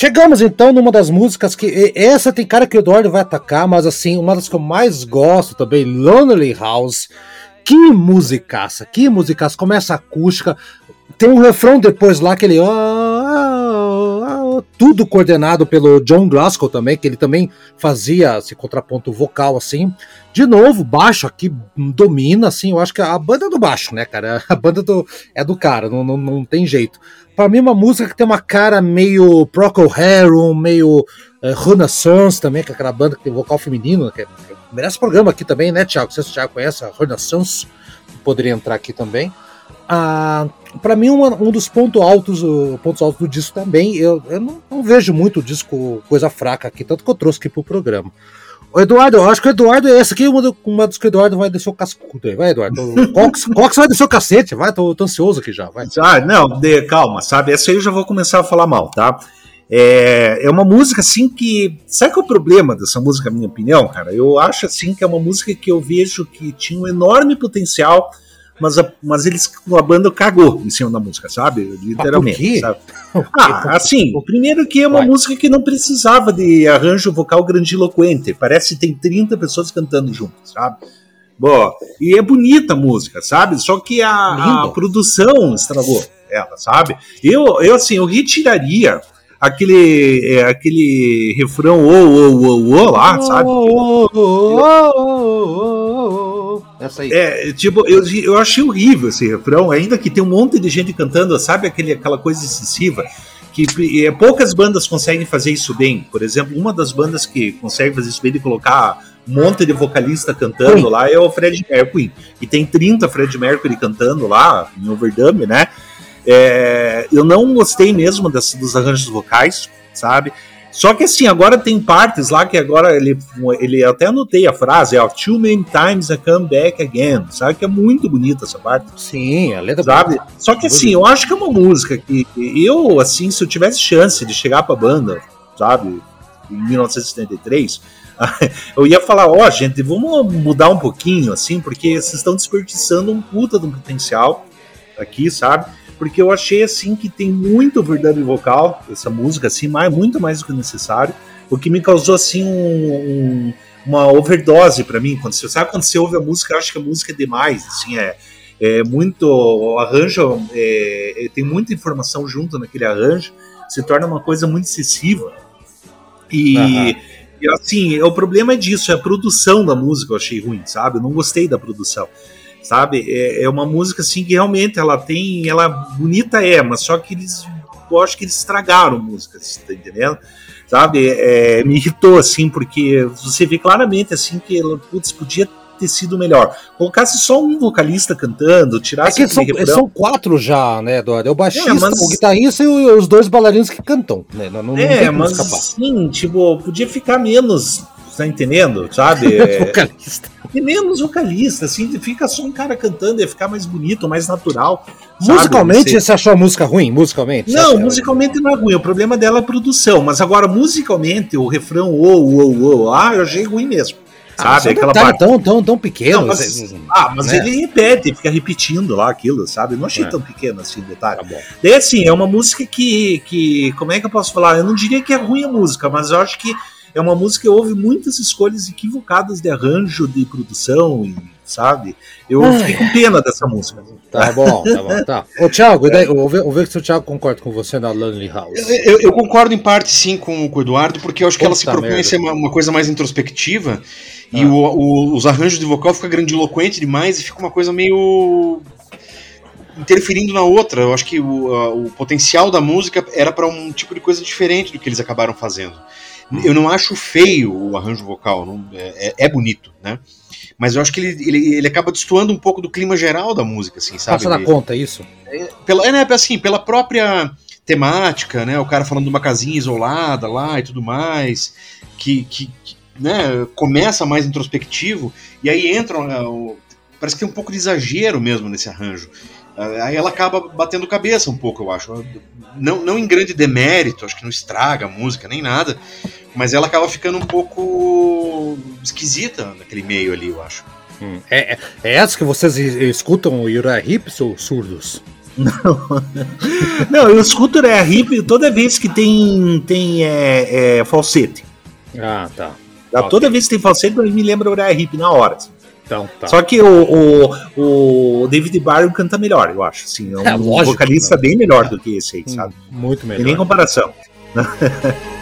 Chegamos então numa das músicas que. Essa tem cara que o Eduardo vai atacar, mas assim, uma das que eu mais gosto também, Lonely House. Que musicaça, que musicaça. Começa acústica, tem um refrão depois lá que ele. "Ah, ah, ah", tudo coordenado pelo John Glasgow também, que ele também fazia esse contraponto vocal assim. De novo, baixo aqui domina, assim, eu acho que a banda é do baixo, né, cara? A banda do, é do cara, não, não, não tem jeito. Pra mim, é uma música que tem uma cara meio Procol Harum, meio é, Renaissance também, que é aquela banda que tem vocal feminino, né, que, que merece programa aqui também, né, Thiago? Não sei se o Thiago conhece a Renaissance, poderia entrar aqui também. Ah, para mim, uma- um dos pontos altos, pontos altos do disco também, eu, eu não, não vejo muito disco coisa fraca aqui, tanto que eu trouxe aqui pro programa. Ô, Eduardo, eu acho que o Eduardo, essa aqui é uma, uma das que o Eduardo vai descer o cascudo aí. Vai, Eduardo. Cox, Cox vai descer o cacete, vai, tô, tô ansioso aqui já, vai. Ah, não, de- calma, sabe? Essa aí eu já vou começar a falar mal, tá? É, é uma música assim que. Sabe qual é o problema dessa música, minha opinião, cara? Eu acho assim que é uma música que eu vejo que tinha um enorme potencial, mas a, mas eles, a banda cagou em cima da música, sabe? quê? Literalmente. Sabe? Ah, assim, o primeiro que é uma Vai. música que não precisava de arranjo vocal grandiloquente. Parece que tem 30 pessoas cantando juntas, sabe? Boa. E é bonita a música, sabe? Só que a, a produção estragou ela, sabe? Eu, eu assim, eu retiraria aquele, é, aquele refrão ô, ô, ô, ô lá, sabe? Essa aí. É, tipo, eu, eu achei horrível esse refrão, ainda que tem um monte de gente cantando, sabe aquele, aquela coisa excessiva, que é, poucas bandas conseguem fazer isso bem. Por exemplo, uma das bandas que consegue fazer isso bem de colocar um monte de vocalista cantando Queen. lá é o Fred Mercury. E tem 30 Fred Mercury cantando lá, em overdub, né? É, eu não gostei mesmo das, dos arranjos vocais, sabe? Só que assim, agora tem partes lá que agora ele, ele até anotei a frase, ó, Too many times I come back again, sabe? Que é muito bonita essa parte, Sim, a letra sabe? Só que assim, eu acho que é uma música que eu, assim, se eu tivesse chance de chegar pra banda, sabe? Em 1973, Eu ia falar, ó, oh, gente, vamos mudar um pouquinho, assim, porque vocês estão desperdiçando um puta de um potencial aqui, sabe? Porque eu achei, assim, que tem muito verdade vocal, essa música, assim, mais, muito mais do que necessário, o que me causou, assim, um, um, uma overdose para mim. Quando você, sabe quando você ouve a música, eu acho que a música é demais, assim, é, é muito. O arranjo é, é, tem muita informação junto naquele arranjo, se torna uma coisa muito excessiva. E. Uhum. E assim, o problema é disso, é a produção da música eu achei ruim, sabe? Eu não gostei da produção, sabe? É, é uma música assim que realmente ela tem, ela bonita é, mas só que eles, eu acho que eles estragaram a música, tá entendendo? Sabe? É, me irritou assim, porque você vê claramente assim que putz, podia ter sido melhor. Colocasse só um vocalista cantando, tirasse é que são, são, quatro já, né, Eduardo? É o baixista, é, mas... o guitarrista e os dois bailarinos que cantam, né? Não, não é, mas sim, tipo, podia ficar menos, tá entendendo? Sabe? É, vocalista. E menos vocalista, assim, fica só um cara cantando, ia ficar mais bonito, mais natural. Musicalmente, você... você achou a música ruim? Musicalmente? Não, musicalmente não é ruim. O problema dela é a produção. Mas agora, musicalmente, o refrão ou, ou, ou, ah, eu achei ruim mesmo. Ah, sabe? Aquela parte tão, tão, tão pequeno. Não, mas, ah, mas né? ele repete, fica repetindo lá aquilo, sabe? não achei é. tão pequeno assim, detalhe. Tá Daí, assim, é uma música que, que. Como é que eu posso falar? Eu não diria que é ruim a música, mas eu acho que é uma música que houve muitas escolhas equivocadas de arranjo, de produção, e, sabe? Eu Ai. fiquei com pena dessa música. Tá bom, tá bom, tá. Ô, Thiago, é. daí, vou, ver, vou ver se o Thiago concorda com você na Lonely House. Eu, eu, eu, concordo em parte, sim, com, com o Eduardo, porque eu acho que ela se propõe merda. a ser uma, uma coisa mais introspectiva. E ah. o, o, os arranjos de vocal ficam grandiloquente demais e fica uma coisa meio interferindo na outra. Eu acho que o, a, o potencial da música era para um tipo de coisa diferente do que eles acabaram fazendo. Eu não acho feio o arranjo vocal, não, é, é, é, bonito, né? Mas eu acho que ele, ele, ele acaba destoando um pouco do clima geral da música, assim, sabe? Passa na conta isso? É, pela, é, né, assim, pela própria temática, né? O cara falando de uma casinha isolada lá e tudo mais, que, que, que né, começa mais introspectivo, e aí entra. Uh, parece que tem um pouco de exagero mesmo nesse arranjo. Aí ela acaba batendo cabeça um pouco, eu acho. Não, não em grande demérito, acho que não estraga a música nem nada, mas ela acaba ficando um pouco esquisita naquele meio ali, eu acho. Hum. É, é, é essa que vocês escutam o Uriah Hips ou surdos? Não, não eu escuto o Uriah Hip toda vez que tem, tem é, é, falsete. Ah, tá. Okay. Toda vez que tem falsete, me lembra o Uriah Heep na hora. Assim. Então, tá. Só que o, o, o David Barry canta melhor, eu acho. Assim, é um é, lógico, vocalista não. bem melhor do que esse aí, hum, sabe? Muito melhor. Tem nem comparação.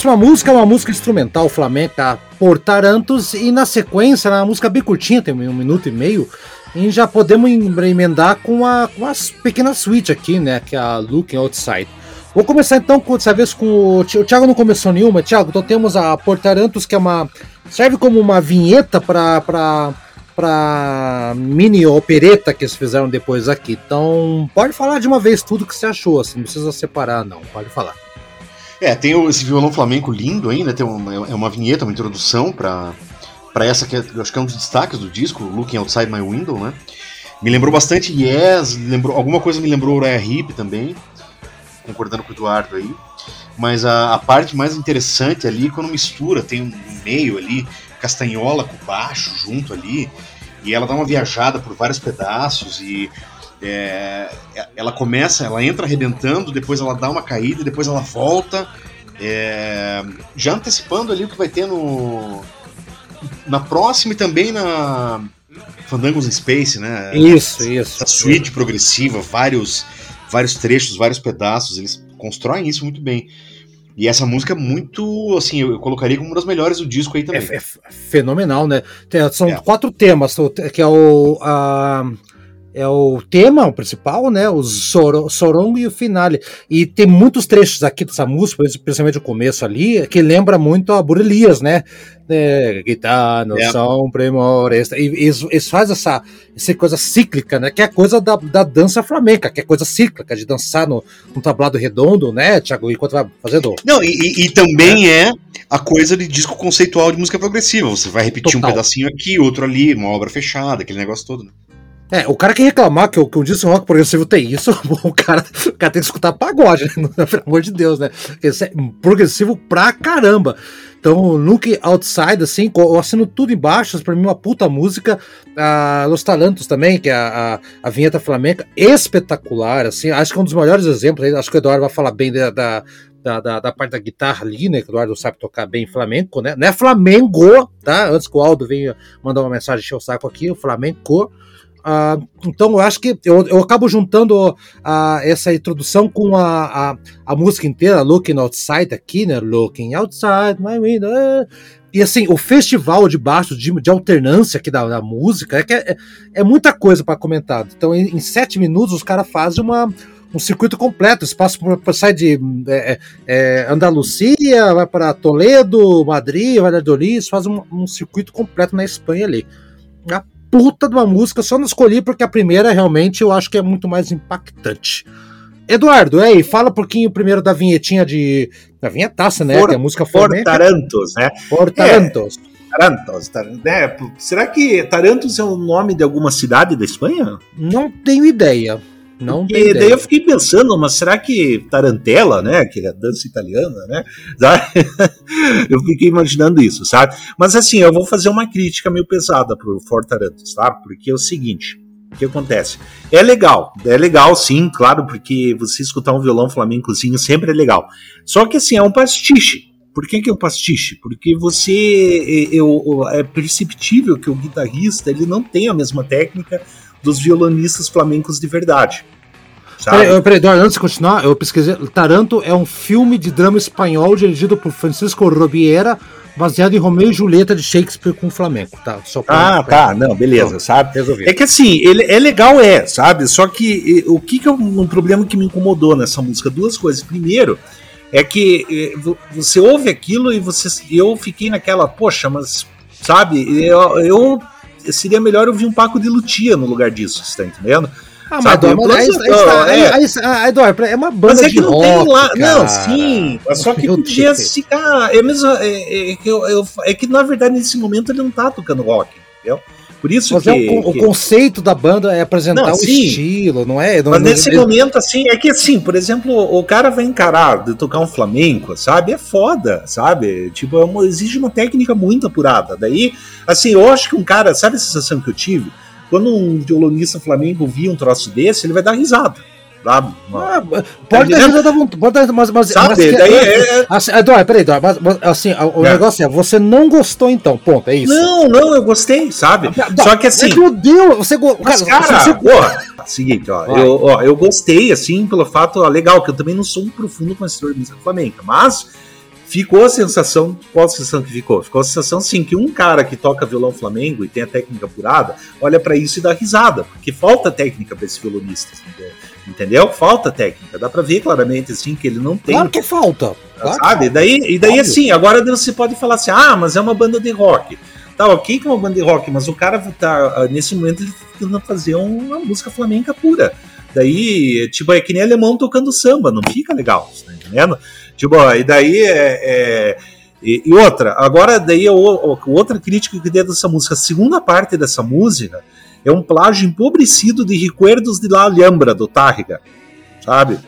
Próxima música é uma música instrumental flamenca por Tarantos e na sequência, na música bem curtinha, tem um minuto e meio, e já podemos emendar com a, com as pequenas suíte aqui, né, que é a Looking Outside. Vou começar então com dessa vez com o, o Thiago não começou nenhuma, Thiago, então temos a Por Tarantos que é uma serve como uma vinheta para para para mini opereta que eles fizeram depois aqui. Então, pode falar de uma vez tudo que você achou, assim, não precisa separar não, pode falar. É, tem esse violão flamenco lindo ainda, tem uma, é uma vinheta, uma introdução pra, pra essa que é- eu acho que é um dos destaques do disco, Looking Outside My Window, né? Me lembrou bastante Yes, lembrou, alguma coisa me lembrou Uriah Heep também, concordando com o Eduardo aí. Mas a, a parte mais interessante ali, quando mistura, tem um meio ali, castanhola com baixo junto ali, e ela dá uma viajada por vários pedaços e é, ela começa, ela entra arrebentando, depois ela dá uma caída, depois ela volta. é, já antecipando ali o que vai ter no. Na próxima e também na Fandangos in Space, né? Isso, isso. Essa suíte progressiva, vários, vários trechos, vários pedaços, eles constroem isso muito bem. E essa música é muito, assim, eu, eu colocaria como uma das melhores do disco aí É, também. é fenomenal, né? Tem- são É. quatro temas, que é o. a- é o tema o principal, né? O soro, sorongo e o finale. E tem muitos trechos aqui dessa música, principalmente o começo ali, que lembra muito a Burelias, né? É, Gitano, É. são primores. E eles, eles fazem essa, essa coisa cíclica, né? Que é a coisa da, da dança flamenca, que é coisa cíclica, de dançar no, no tablado redondo, né, Thiago? Enquanto vai fazendo. Não, e, e- também é. a coisa de disco conceitual de música progressiva. Você vai repetir Total. um pedacinho aqui, outro ali, uma obra fechada, aquele negócio todo. Né? É, o cara que reclamar que que o disco rock progressivo tem isso, o cara, o cara tem que escutar pagode, né? Pelo amor de Deus, né? Isso é progressivo pra caramba. Então, Look Outside, assim, eu assino tudo embaixo, pra mim uma puta música. Ah, Los Talentos também, que é a, a, a vinheta flamenca, espetacular, assim, acho que é um dos melhores exemplos, acho que o Eduardo vai falar bem da, da, da, da- da parte da guitarra ali, né, que o Eduardo sabe tocar bem flamenco, né, não é Flamengo, tá, antes que o Aldo venha mandar uma mensagem encher o saco aqui, o Flamenco, ah, então eu acho que eu, eu acabo juntando ah, essa introdução com a, a, a música inteira, Looking Outside aqui, né? Looking Outside my window. E assim, o festival de baixo, de, de alternância aqui da, da música, é, que é, é muita coisa para comentar. Então, em, em sete minutos, os caras fazem uma, um circuito completo. Espaço para sair de é, é, Andalucia, vai para Toledo, Madrid, Valladolid, fazem um, um circuito completo na Espanha ali. Puta de uma música, só não escolhi porque a primeira realmente eu acho que é muito mais impactante. Eduardo, aí, fala um pouquinho primeiro da vinhetinha de. Da vinhetaça, né? For- que é a música For flamenca. Tarantos, né? Por Tarantos. Tarantos, tar- né? Será que Tarantos é o nome de alguma cidade da Espanha? Não tenho ideia. Não tenho daí ideia. eu fiquei pensando, mas será que Tarantella, né? Que é a dança italiana, né? eu fiquei imaginando isso, sabe? Mas assim, eu vou fazer uma crítica meio pesada pro For Tarantos, tá? Porque é o seguinte. O que acontece? É legal, é legal sim, claro, porque você escutar um violão flamencozinho sempre é legal. Só que assim, é um pastiche. Por que, que é um pastiche? Porque você é, eu- é perceptível que o guitarrista ele não tem a mesma técnica dos violonistas flamencos de verdade. Peraí, peraí, Eduardo, antes de continuar, eu pesquisei. Taranto é um filme de drama espanhol dirigido por Francisco Robiera, baseado em Romeu e Julieta de Shakespeare com flamenco, tá? Só pra- Ah, tá, não, beleza, sabe? Resolvi. É que assim, ele é legal, é, sabe? Só que o que, que é um, um problema que me incomodou nessa música? Duas coisas. Primeiro, é que vo- você ouve aquilo e você, eu fiquei naquela, poxa, mas, sabe, eu, eu seria melhor ouvir um Paco de Lutia no lugar disso, você tá entendendo? Ah, mas Eduardo, aí, aí, é. aí- ah, Eduardo, é uma banda Mas é de que não rock, tem lá. cara. Não, sim. Só que podia ficar. É, mesmo, é, é que eu- eu- é que na verdade nesse momento ele não tá tocando rock, entendeu? Por isso Mas que, é o, o que- conceito da banda é apresentar Não, o sim. estilo, não é? Não, Mas não- nesse momento, assim, é que assim, por exemplo, o cara vai encarar de tocar um flamenco, sabe? É foda, sabe? Tipo, é uma- exige uma técnica muito apurada. Daí, assim, eu acho que um cara, sabe a sensação que eu tive? Quando um violonista flamenco via um troço desse, ele vai dar risada. Sabe? Ah, Tá pode dar risada à vontade, mas, mas, Sabe? mas que- Daí é- assim, Eduardo, peraí, Eduardo, mas, mas, assim, o É. negócio é, você não gostou então, ponto, é isso. Não, não, eu gostei, sabe? Não, Só que assim. Meu Deus, você Mas, cara, cara, você- porra, seguinte, ó Vai. eu, ó, eu gostei, assim, pelo fato, ó, legal, que eu também não sou um profundo conhecedor de música flamenca, mas ficou a sensação, qual a sensação que ficou? Ficou a sensação, sim, que um cara que toca violão flamengo e tem a técnica apurada, olha pra isso e dá risada, porque falta técnica pra esse violonista, entendeu? Falta técnica, dá pra ver claramente, assim, que ele não tem Claro que falta. Claro sabe? E daí, e daí Óbvio. assim, agora você pode falar assim, ah, mas é uma banda de rock. Tá, ok que é uma banda de rock, mas o cara tá, ah, nesse momento, ele tá tentando fazer uma música flamenca pura. Daí, tipo, é que nem alemão tocando samba, não fica legal, tá entendendo? Tipo, ó, e daí é... é- e, e outra, agora daí o, o- outra crítica que dei dessa música, a segunda parte dessa música é um plágio empobrecido de Recuerdos de La Alhambra, do Tarriga, sabe?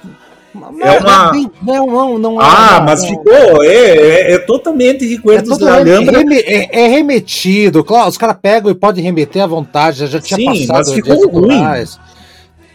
Não, É uma- não, não, não é- Ah, não, mas não. ficou, é, é, é totalmente É, Recuerdos todo de La Alhambra. é- é remetido, claro, os caras pegam e podem remeter à vontade, já, tinha Sim, passado. mas ficou dias autorais.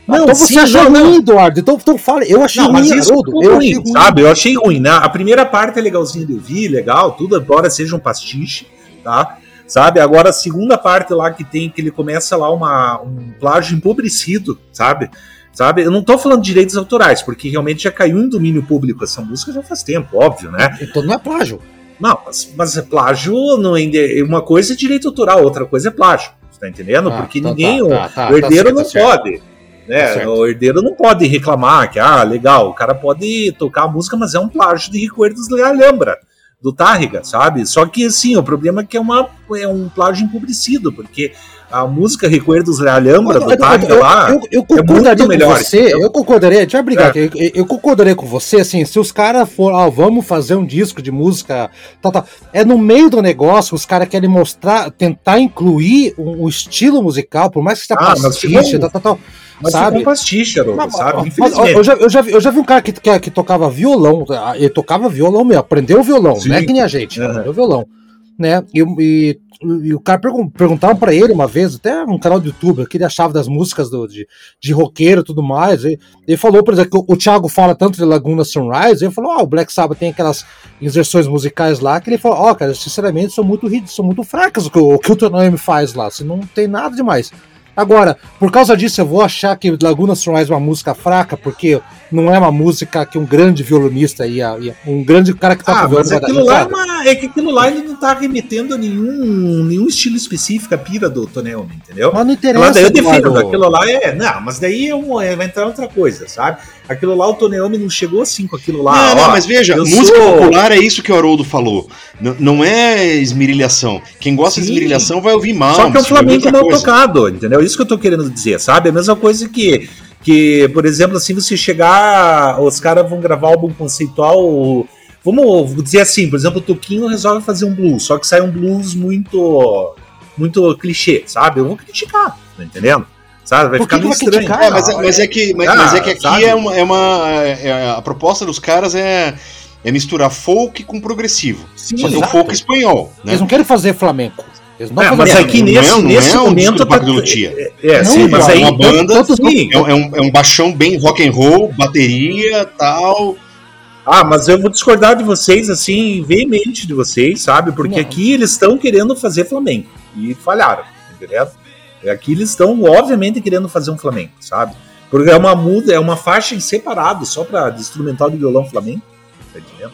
Não, então você sim, achou não, não. ruim, Eduardo, então, então fala, eu achei Não, mas ruim, isso Haroldo, eu ruim, achei ruim. sabe? Eu achei ruim, né? A primeira parte é legalzinha de ouvir, legal, tudo, embora seja um pastiche, tá? Sabe? Agora a segunda parte lá que tem, que ele começa lá uma, um plágio empobrecido, sabe? Sabe? Eu não tô falando de direitos autorais, porque realmente já caiu em domínio público essa música já faz tempo, óbvio, né? Então não é plágio. Não, mas, mas é plágio não é, uma coisa é direito autoral, outra coisa é plágio. Você tá entendendo? Ah, porque então ninguém. tá, o- tá, tá, o herdeiro tá não certo, tá certo. pode. Né? Tá o herdeiro não pode reclamar que, ah, legal, o cara pode tocar a música, mas é um plágio de Recuerdos de Alhambra, do Tarriga, sabe? Só que, assim, o problema é que é, uma, é um plágio empobrecido, porque a música Recuerdos de Alhambra, do eu, lá. eu, eu é concordaria muito com melhor, você, eu concordaria, deixa eu brigar, aqui, eu, eu concordaria com você, assim, se os caras for, ah, vamos fazer um disco de música, tal, tal, é no meio do negócio, os caras querem mostrar, tentar incluir um, um estilo musical, por mais que seja Ah, pastiche, tal, tal, tal, Mas sabe? ficou pastiche, Haroldo, sabe? mas, eu, já, eu, já vi, eu já vi um cara que, que, que tocava violão, ah, ele tocava violão mesmo, aprendeu violão, Sim. não é que nem a gente, Aham. aprendeu violão, né? E, e, e o cara pergun perguntaram pra ele uma vez, até um canal do YouTube, o que ele achava das músicas do, de, de roqueiro e tudo mais. E, ele falou, por exemplo, que o, o Thiago fala tanto de Laguna Sunrise, ele falou, ah, o Black Sabbath tem aquelas inserções musicais lá, que ele falou, ó, cara, sinceramente, são muito, são muito fracas o que o, o que o faz lá, assim, não tem nada demais. Agora, por causa disso, eu vou achar que Laguna Sunrise é uma música fraca, porque não é uma música que um grande violonista ia, ia um grande cara que toca Ah, violão mas aquilo lá é, uma, é que aquilo lá ele não tá remetendo a nenhum, nenhum estilo específico, a pira do Tonelme, entendeu? Mas não interessa, daí eu defendo, aquilo lá é. Não, mas daí é um- é- vai entrar outra coisa, sabe? Aquilo lá, o Tonelme não chegou assim com aquilo lá. não, não, mas veja, música sou- popular é isso que o Haroldo falou. N- não é esmerilhação. Quem gosta de Sim. esmerilhação vai ouvir mal. Só que é um mas flamenco outra mal coisa. tocado, entendeu? Isso que eu tô querendo dizer, sabe? A mesma coisa que, que por exemplo, assim, você chegar, os caras vão gravar álbum conceitual. Vamos dizer assim, por exemplo, o Toquinho resolve fazer um blues, só que sai um blues muito muito clichê, sabe? Eu vou criticar, tá entendendo? Sabe? Vai Por que ficar que meio estranho. criticar? É, mas, é- mas é que, mas, Ah, mas é que aqui sabe? é uma, é uma- é- a proposta dos caras é, é misturar folk com progressivo. Sim, Só que é o folk espanhol, né? Eles não querem fazer flamenco. Não É, vão mas aqui não nesse, é- não nesse é um disco momento do tá, Lucia. é, Não, sim, mas aí uma banda, tanto- sim. É, um- é um, é um baixão bem rock and roll, bateria tal. Ah, mas eu vou discordar de vocês, assim, veemente de vocês, sabe? Porque Não. aqui eles estão querendo fazer Flamengo. E falharam, entendeu? Aqui eles estão, obviamente, querendo fazer um Flamengo, sabe? Porque é uma muda, é uma faixa em separado, só para instrumental de violão Flamengo. Tá entendendo?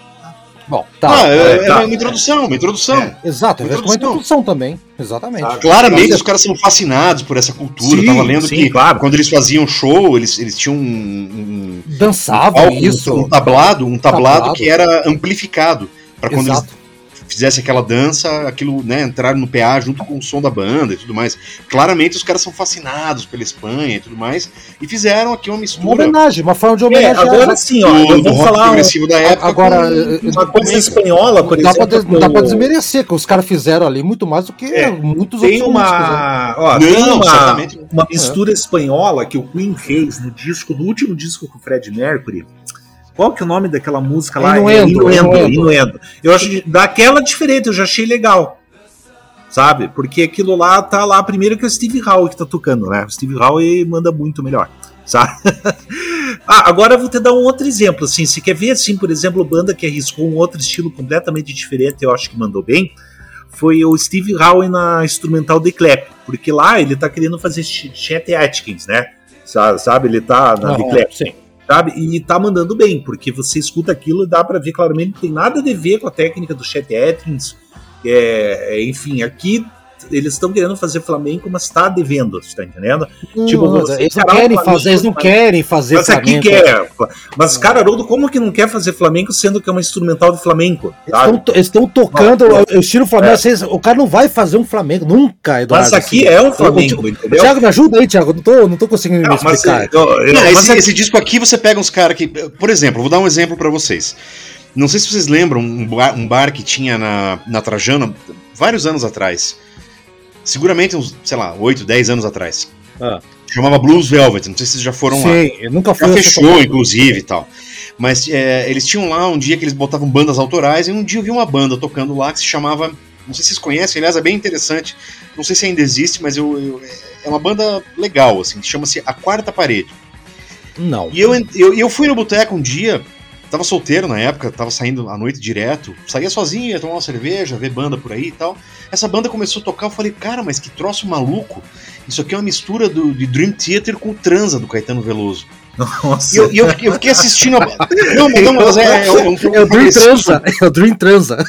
Bom, tá. ah, é, é tá. uma introdução, uma introdução. É. Exato, vejo como introdução. introdução também. Exatamente. Sabe? Claramente Mas- os caras são fascinados por essa cultura. Sim, eu tava lendo sim, que claro. quando eles faziam show, eles, eles tinham um, um, Dançavam palco, isso. um tablado, um tablado, Tablado. que era amplificado. Para quando eles Exato. Fizesse aquela dança, aquilo, né, entrar no PA junto com o som da banda e tudo mais. Claramente os caras são fascinados pela Espanha e tudo mais, e fizeram aqui uma mistura. Uma homenagem, uma forma de É, homenagear. agora sim, ó, do, eu vou falar progressivo da época. agora, com- eh, uma coisa espanhola, por Não dá, pra, exemplo. des- não dá pra com- desmerecer, que os caras fizeram ali muito mais do que É, muitos Tem outros músicos, né? uma, ó, Não, tem uma, certamente uma mistura espanhola que o Queen fez no disco, no último disco com o Fred Mercury. Qual que é o nome daquela música lá? Inuendo, É Inuendo, Inuendo. Eu acho que daquela diferente, eu já achei legal. Sabe? Porque aquilo lá tá lá, primeiro que é o Steve Howe que tá tocando, né? O Steve Howe manda muito melhor, sabe? ah, agora eu vou te dar um outro exemplo, assim, se quer ver, assim, por exemplo, banda que arriscou um outro estilo completamente diferente, eu acho que mandou bem, foi o Steve Howe na instrumental The Clap, porque lá ele tá querendo fazer Ch- Chet Atkins, né? Sa- Sabe, ele tá na The Aham, Clap sim. Sabe? E tá mandando bem, porque você escuta aquilo e dá pra ver claramente que não tem nada a ver com a técnica do Chet Atkins. É, é, enfim, aqui eles estão querendo fazer flamenco, mas tá devendo, você tá entendendo? Tipo, Não, você eles não querem Flamengo, fazer, eles não mas- querem fazer Mas aqui flamenco. quer. Mas, cara, Haroldo, como que não quer fazer flamenco sendo que é uma instrumental de flamenco? Sabe? Eles estão tocando Não, o estilo Flamengo. é. vocês- o cara não vai fazer um Flamengo, nunca, Eduardo. Mas aqui assim. é um Eu- flamengo, entendeu? Thiago, me ajuda aí, Thiago. Não tô, não tô conseguindo me Não, mas, explicar. eu- eu- Não, mas esse, é- esse disco aqui você pega uns caras que. Por exemplo, vou dar um exemplo pra vocês. Não sei se vocês lembram um bar, um bar que tinha na, na Trajana vários anos atrás. Seguramente uns, sei lá, 8, 10 anos atrás. Ah. Chamava Blues Velvet. Não sei se vocês já foram lá. Sim, nunca fui. Já fechou, inclusive e tal. Mas é, eles tinham lá um dia que eles botavam bandas autorais, e um dia eu vi uma banda tocando lá que se chamava. Não sei se vocês conhecem, aliás, é bem interessante. Não sei se ainda existe, mas eu, eu- é uma banda legal, assim, chama-se A Quarta Parede. Não. E eu, eu, eu fui no boteco um dia, tava solteiro na época, tava saindo à noite direto, saía sozinho, ia tomar uma cerveja, ver banda por aí e tal. Essa banda começou a tocar, eu falei, cara, mas que troço maluco. Isso aqui é uma mistura do, de Dream Theater com o Transa do Caetano Veloso. Nossa. E eu, e eu, eu fiquei assistindo. A... Não, mas não, mas é, é um, É o Dream Transa. É o Dream Transa.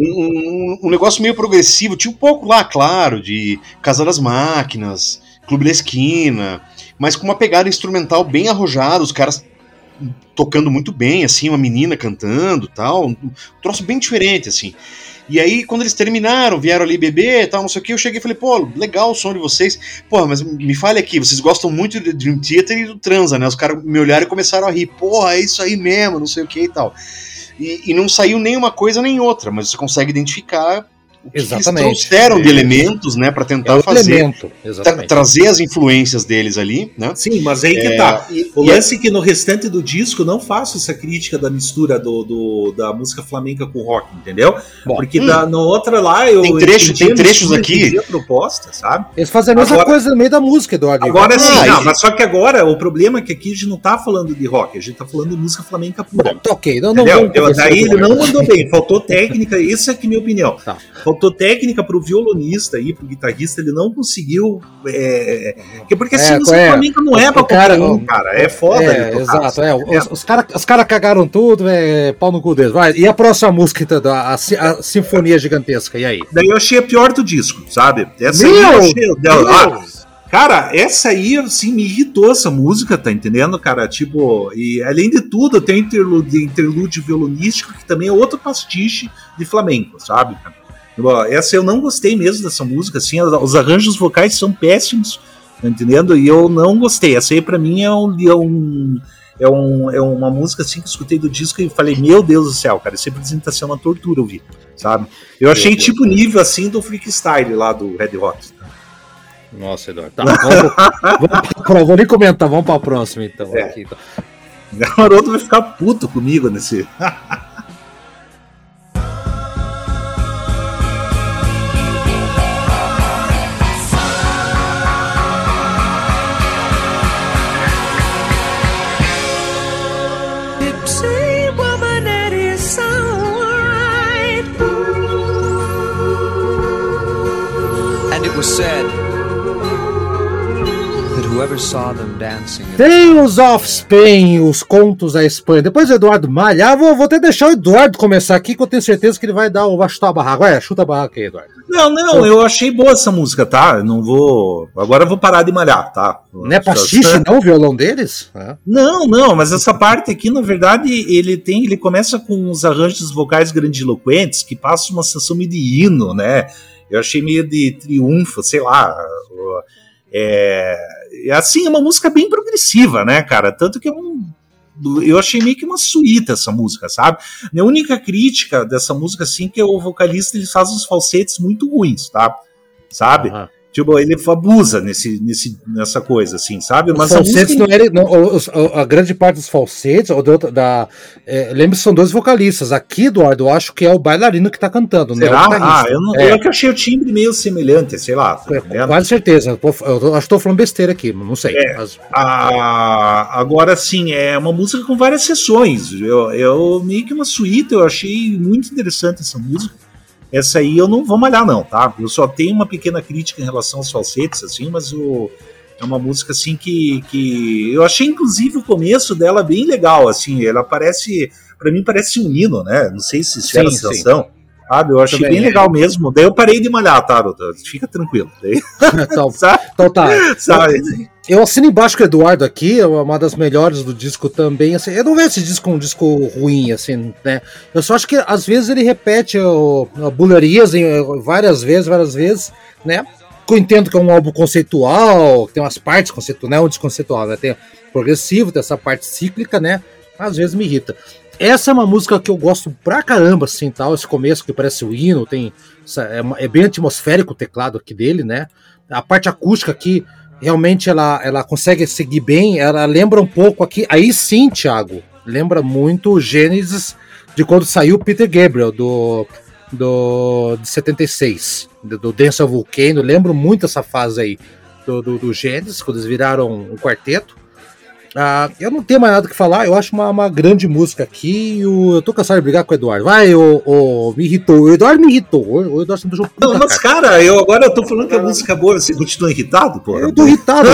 um, um- um negócio meio progressivo. Tinha um pouco lá, claro, de Casa das Máquinas, Clube da Esquina, mas com uma pegada instrumental bem arrojada, os caras tocando muito bem, assim, uma menina cantando tal, um troço bem diferente, assim. E aí, quando eles terminaram, vieram ali beber tal, não sei o que, eu cheguei e falei, pô, legal o som de vocês. Pô, mas me fale aqui, vocês gostam muito do Dream Theater e do Transa, né? Os caras me olharam e começaram a rir, porra, é isso aí mesmo, não sei o que e tal. E, e não saiu nem uma coisa nem outra, mas você consegue identificar o que Exatamente. eles trouxeram de É. elementos, né, para É tentar o fazer, elemento. tra- trazer as influências deles ali, né? Sim, mas aí que É, tá. e- O e é- lance é que no restante do disco eu não faço essa crítica da mistura do, do- da música flamenca com rock, entendeu? Bom, Porque hum. da, no outra lá eu. Tem trecho- tem trechos mistura, aqui. a proposta, sabe? Eles fazem a mesma Agora- coisa no meio da música, Eduardo. Agora sim, Ah, não, e- mas só que agora o problema é que aqui a gente não tá falando de rock, a gente tá falando de música flamenca pura. Bom, tá ok. Não, não daí ele não mandou bem, faltou técnica, isso é que é minha opinião. Tá. Faltou técnica pro violonista aí, pro guitarrista, ele não conseguiu. É, que porque assim, É, música é. flamenca não é O pra cara- qualquer um, cara. É foda. É, exato. É, os os caras os cara cagaram tudo, é pau no cu deles. Vai. E a próxima música, então, a, a, a Sinfonia Gigantesca, e aí? Daí eu achei a pior do disco, sabe? Essa Meu aí eu achei. Ah, Deus! cara, essa aí, assim, me irritou essa música, tá entendendo, cara? Tipo, e além de tudo, tem interlúdio, interlúdio violonístico, que também é outro pastiche de flamenco, sabe? Bom, Essa eu não gostei mesmo dessa música, assim, os arranjos vocais são péssimos, tá entendendo? E eu não gostei. Essa aí pra mim é um. É um é, um, é uma música assim que eu escutei do disco e falei, meu Deus do céu, cara, isso representa ser uma tortura ouvir, sabe? Eu achei Deus. tipo nível assim do freestyle lá do Red Hot. Nossa, Eduardo. Tá, vamos, vamos pra, vou nem comentar, vamos pra próxima então. É. aqui, então. O Haroldo vai ficar puto comigo nesse. said that whoever ever saw them dancing? Tales of Spain, os contos da Espanha. Depois o Eduardo Malha. Ah, vou, vou até deixar o Eduardo começar aqui, que eu tenho certeza que ele vai dar o vai chutar a barraca. Vai, chuta a barraca aí, Eduardo. Não, não, eu achei boa essa música, tá? Eu não vou. Agora eu vou parar de malhar, tá? Não é pastiche, não, o violão deles? É. Não, não, mas essa parte aqui, na verdade, ele tem. Ele começa com uns arranjos vocais grandiloquentes que passam uma sensação meio de hino, né? Eu achei meio de triunfo, sei lá. É, assim, é uma música bem progressiva, né, cara? Tanto que é um eu achei meio que uma suíta essa música, sabe? A única crítica dessa música, assim, que é o vocalista ele faz uns falsetes muito ruins, tá? Sabe? Uhum. Tipo, ele abusa nesse, nesse, nessa coisa, assim, sabe? Mas os falsetes música... não era. Não, a grande parte dos falsetes, ou da, da é, lembra que são dois vocalistas. Aqui, Eduardo, eu acho que é o bailarino que tá cantando, né? Será? Ah, eu não. É. Eu que achei o timbre meio semelhante, sei lá. Tá é, quase certeza. Eu acho que tô falando besteira aqui, não sei. É, mas... a, agora, sim, é uma música com várias sessões. Eu, eu meio que uma suíte, eu achei muito interessante essa música. Essa aí eu não vou malhar, não, tá? Eu só tenho uma pequena crítica em relação aos falsetes, assim, mas o, é uma música, assim, que, que. Eu achei, inclusive, o começo dela bem legal, assim. Ela parece. para mim, parece um hino, né? Não sei se isso é a sensação. Sim. Sabe? Eu achei Também bem é. legal mesmo. Daí eu parei de malhar, tá, Fica tranquilo. Daí... então, então tá. Sabe? Eu assino embaixo com o Eduardo aqui, é uma das melhores do disco também. Assim, eu não vejo esse disco um disco ruim, assim, né? Eu só acho que às vezes ele repete o, em, várias vezes, várias vezes, né? Eu entendo que é um álbum conceitual, tem umas partes conceituais, não é um desconceitual, né? Tem progressivo, tem essa parte cíclica, né? Às vezes me irrita. Essa é uma música que eu gosto pra caramba, assim, tal. Esse começo que parece o hino, tem. É, é bem atmosférico o teclado aqui dele, né? A parte acústica aqui, realmente ela, ela consegue seguir bem. Ela lembra um pouco aqui. Aí sim, Thiago, lembra muito o Gênesis de quando saiu Peter Gabriel, do, do de 76, do, do Dance of Volcano. Lembro muito essa fase aí do, do, do Gênesis, quando eles viraram um quarteto. Ah, eu não tenho mais nada que falar, eu acho uma, uma grande música aqui. O, eu tô cansado de brigar com o Eduardo. Vai, o, o me irritou. O Eduardo me irritou. O, o Eduardo me Não, mas, cara, eu agora eu tô falando que a música é boa, você continua irritado, pô? Eu tô irritado.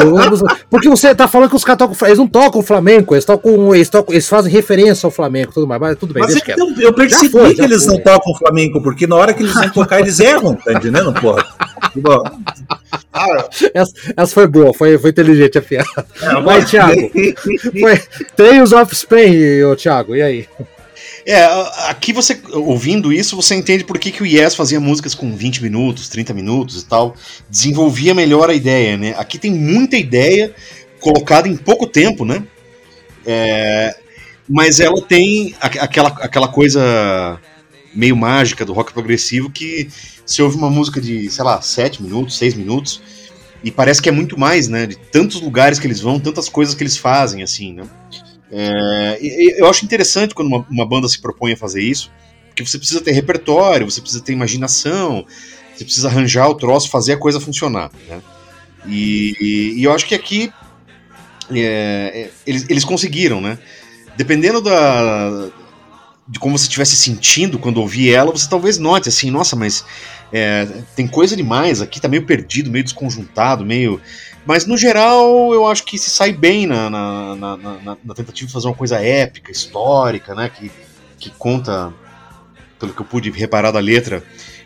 porque você tá falando que os caras tocam. Eles não tocam o Flamengo, eles tocam. Eles, tocam, eles fazem referência ao Flamengo, tudo mais. Mas tudo bem, mas é eu, eu percebi foi, que eles foi. não tocam o Flamengo, porque na hora que eles vão tocar, eles erram, tá entendendo, porra? essa, essa, foi boa, foi, foi inteligente a piada. É, Vai, Thiago. Foi Tales of Spain, ô, Thiago, e aí? É, aqui você, ouvindo isso, você entende por que, que o Yes fazia músicas com 20 minutos, 30 minutos e tal. Desenvolvia melhor a ideia, né? Aqui tem muita ideia colocada em pouco tempo, né? É, mas ela tem aquela, aquela coisa meio mágica do rock progressivo que você ouve uma música de, sei lá, 7 minutos, 6 minutos, e parece que é muito mais, né? De tantos lugares que eles vão, tantas coisas que eles fazem, assim, né? É, eu acho interessante quando uma, uma, banda se propõe a fazer isso, porque você precisa ter repertório, você precisa ter imaginação, você precisa arranjar o troço, fazer a coisa funcionar, né? E, e, e eu acho que aqui é, é eles, eles conseguiram, né? Dependendo da, de como você estivesse sentindo quando ouvir ela, você talvez note assim, nossa, mas é, tem coisa demais, aqui tá meio perdido, meio desconjuntado, meio. Mas no geral eu acho que se sai bem na, na, na, na, tentativa de fazer uma coisa épica, histórica, né? Que, que conta, pelo que eu pude reparar da letra,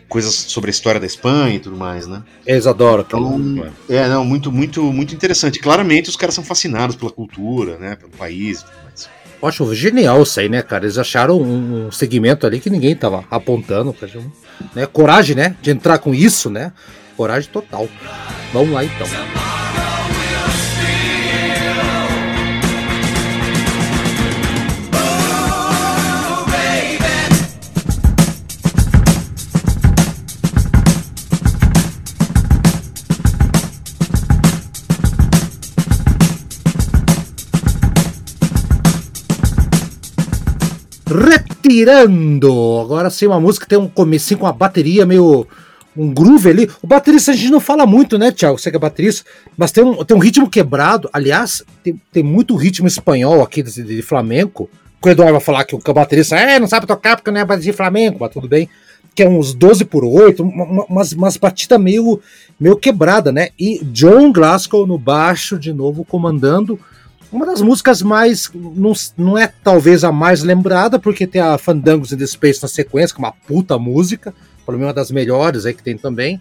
coisas sobre a história da Espanha e tudo mais, né? Eles adoram. Então, é, não, muito, muito, muito interessante. Claramente os caras são fascinados pela cultura, né? Pelo país e tudo mais. Poxa, genial isso aí, né, cara? Eles acharam um, segmento ali que ninguém tava apontando. Né? Coragem, né? De entrar com isso, né? Coragem total. Vamos lá então. Retirando! Agora sim, uma música que tem um comecinho com uma bateria meio. um groove ali. O baterista a gente não fala muito, né, Thiago? Você que é baterista, mas tem um, tem um ritmo quebrado. Aliás, tem, tem muito ritmo espanhol aqui de, de flamenco. O Eduardo vai falar que o baterista é, não sabe tocar porque não é de flamenco, mas tudo bem. que é uns 12 por 8, uma, umas, umas batidas meio, meio quebrada, né? E John Glasgow no baixo, de novo, comandando uma das músicas mais. Não, não é talvez a mais lembrada, porque tem a Fandangos in the Space na sequência, que é uma puta música, pelo menos uma das melhores aí que tem também.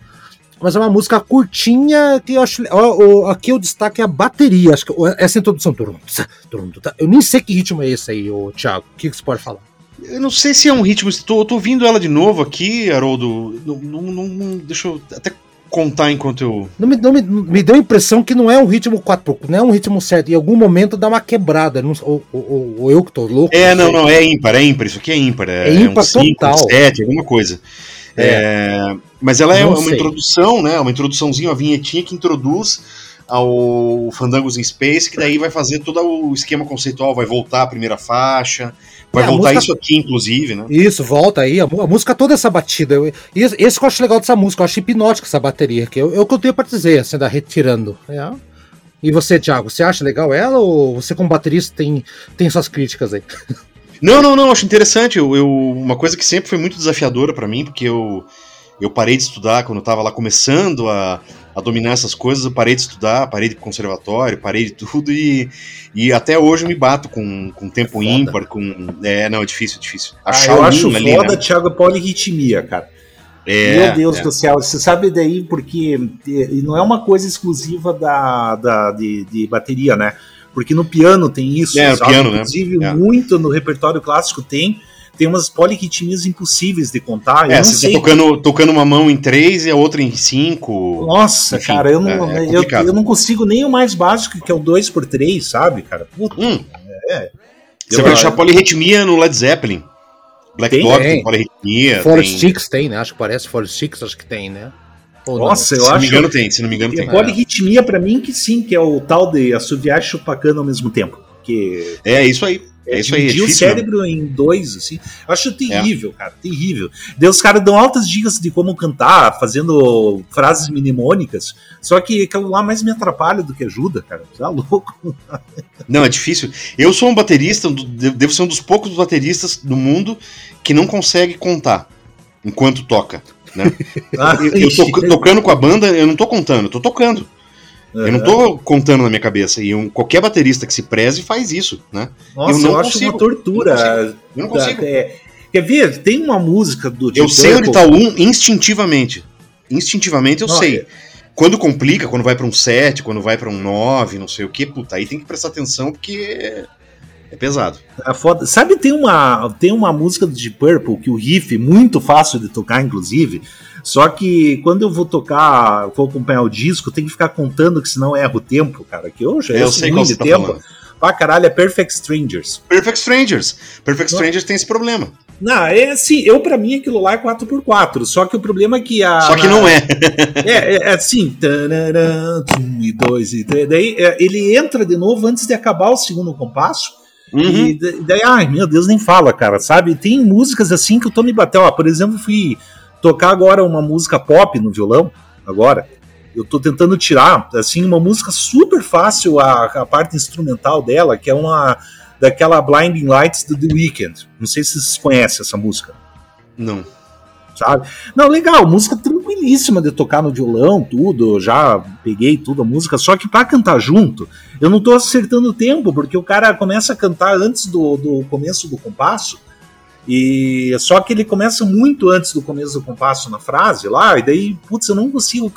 Mas é uma música curtinha que eu acho. Ó, ó, aqui o destaque é a bateria. Acho que essa introdução. Eu nem sei que ritmo é esse aí, ô, Thiago. O que, que você pode falar? Eu não sei se é um ritmo. Tô ouvindo ela de novo aqui, Haroldo. Não, não, não, deixa eu até contar enquanto eu. Não me, não me, me deu a impressão que não é um ritmo 4 não é um ritmo certo. Em algum momento dá uma quebrada. Não, ou, ou, ou, eu que tô louco. É, não, não, é ímpar, é ímpar. Isso aqui é ímpar. É, é ímpar é um 5, total. 7, alguma coisa. É. É, mas ela é não uma sei. introdução, né? Uma introduçãozinha, uma vinhetinha que introduz ao Fandangos in Space, que daí vai fazer todo o esquema conceitual, vai voltar a primeira faixa, vai é, voltar música... isso aqui, inclusive, né? Isso, volta aí, a, a música toda essa batida. Eu, esse, esse que eu acho legal dessa música, eu acho hipnótica essa bateria, que eu, eu que eu tenho pra dizer, assim, da retirando. É. E você, Thiago, você acha legal ela ou você como baterista tem, tem suas críticas aí? Não, não, não, acho interessante. Eu, eu uma coisa que sempre foi muito desafiadora para mim, porque eu, eu parei de estudar quando eu tava lá começando a, a dominar essas coisas, eu parei de estudar, parei de conservatório, parei de tudo e, e até hoje eu me bato com, com tempo foda. ímpar, com. É, não, é difícil, é difícil. Ah, eu acho ali, foda, né? Thiago, é polirritmia, cara. É, Meu Deus é. do céu, você sabe daí porque não é uma coisa exclusiva da, da de, de bateria, né? Porque no piano tem isso, é, sabe? Piano, né? inclusive né? muito no repertório clássico tem tem umas polirritmias impossíveis de contar. É, você tá tocando, tocando uma mão em três e a outra em cinco. Nossa, Enfim, cara, eu não, é, é eu, eu, não consigo nem o mais básico, que é o 2 por 3 sabe, cara? Puta, hum. é. Você eu, vai achar polirritmia no Led Zeppelin. Black tem, Dog tem polirritmia. Forest tem... Six tem, né? Acho que parece Forest Six, acho que tem, né? Ou Nossa, não? eu se acho. Se não me engano, tem. Se não me engano, tem. Polirritmia, pra mim, que sim, que é o tal de assoviar e chupacana ao mesmo tempo. Que... É isso aí. É isso aí, é dividir o cérebro mesmo. em dois, assim. Eu acho terrível, é. cara, terrível. Daí os caras dão altas dicas de como cantar, fazendo frases mnemônicas. Só que aquilo lá mais me atrapalha do que ajuda, cara. Tá louco. Não, é difícil. Eu sou um baterista, devo ser um dos poucos bateristas do mundo que não consegue contar enquanto toca. Né? ah, eu, eu tô tocando com a banda, eu não tô contando, eu tô tocando. Uhum. Eu não tô contando na minha cabeça. E um, qualquer baterista que se preze faz isso, né? Nossa, eu, não eu acho consigo. uma tortura. Eu não consigo. consigo. É, quer ver? Tem uma música do Eu sei onde tá o 1 instintivamente. Instintivamente eu não, sei. É... Quando complica, quando vai para um 7, quando vai para um 9, não sei o que, puta, aí tem que prestar atenção porque é pesado. É foda. Sabe, tem uma, tem uma música do Deep Purple que o riff, muito fácil de tocar, inclusive, só que quando eu vou tocar, vou acompanhar o disco, tem que ficar contando que senão erra o tempo, cara. Que eu já eu sei qual de tá tempo. Falando. Pra caralho, é Perfect Strangers. Perfect Strangers. Perfect Strangers tem esse problema. Não, é assim, eu para mim aquilo lá é 4x4, só que o problema é que a. Só que não é. é, é, é assim, um e dois e três. Daí é, ele entra de novo antes de acabar o segundo compasso. Uhum. E daí, ai meu Deus, nem fala, cara, sabe? Tem músicas assim que o Tommy bateu. Ó, por exemplo, fui tocar agora uma música pop no violão, agora. Eu tô tentando tirar, assim, uma música super fácil, a, a parte instrumental dela, que é uma daquela Blinding Lights do The Weeknd. Não sei se vocês conhecem essa música. Não. Sabe? Não, legal, música tranquilíssima de tocar no violão, tudo, já peguei tudo a música, só que para cantar junto, eu não tô acertando o tempo, porque o cara começa a cantar antes do, do começo do compasso, e só que ele começa muito antes do começo do compasso na frase lá, e daí, putz, eu não consigo,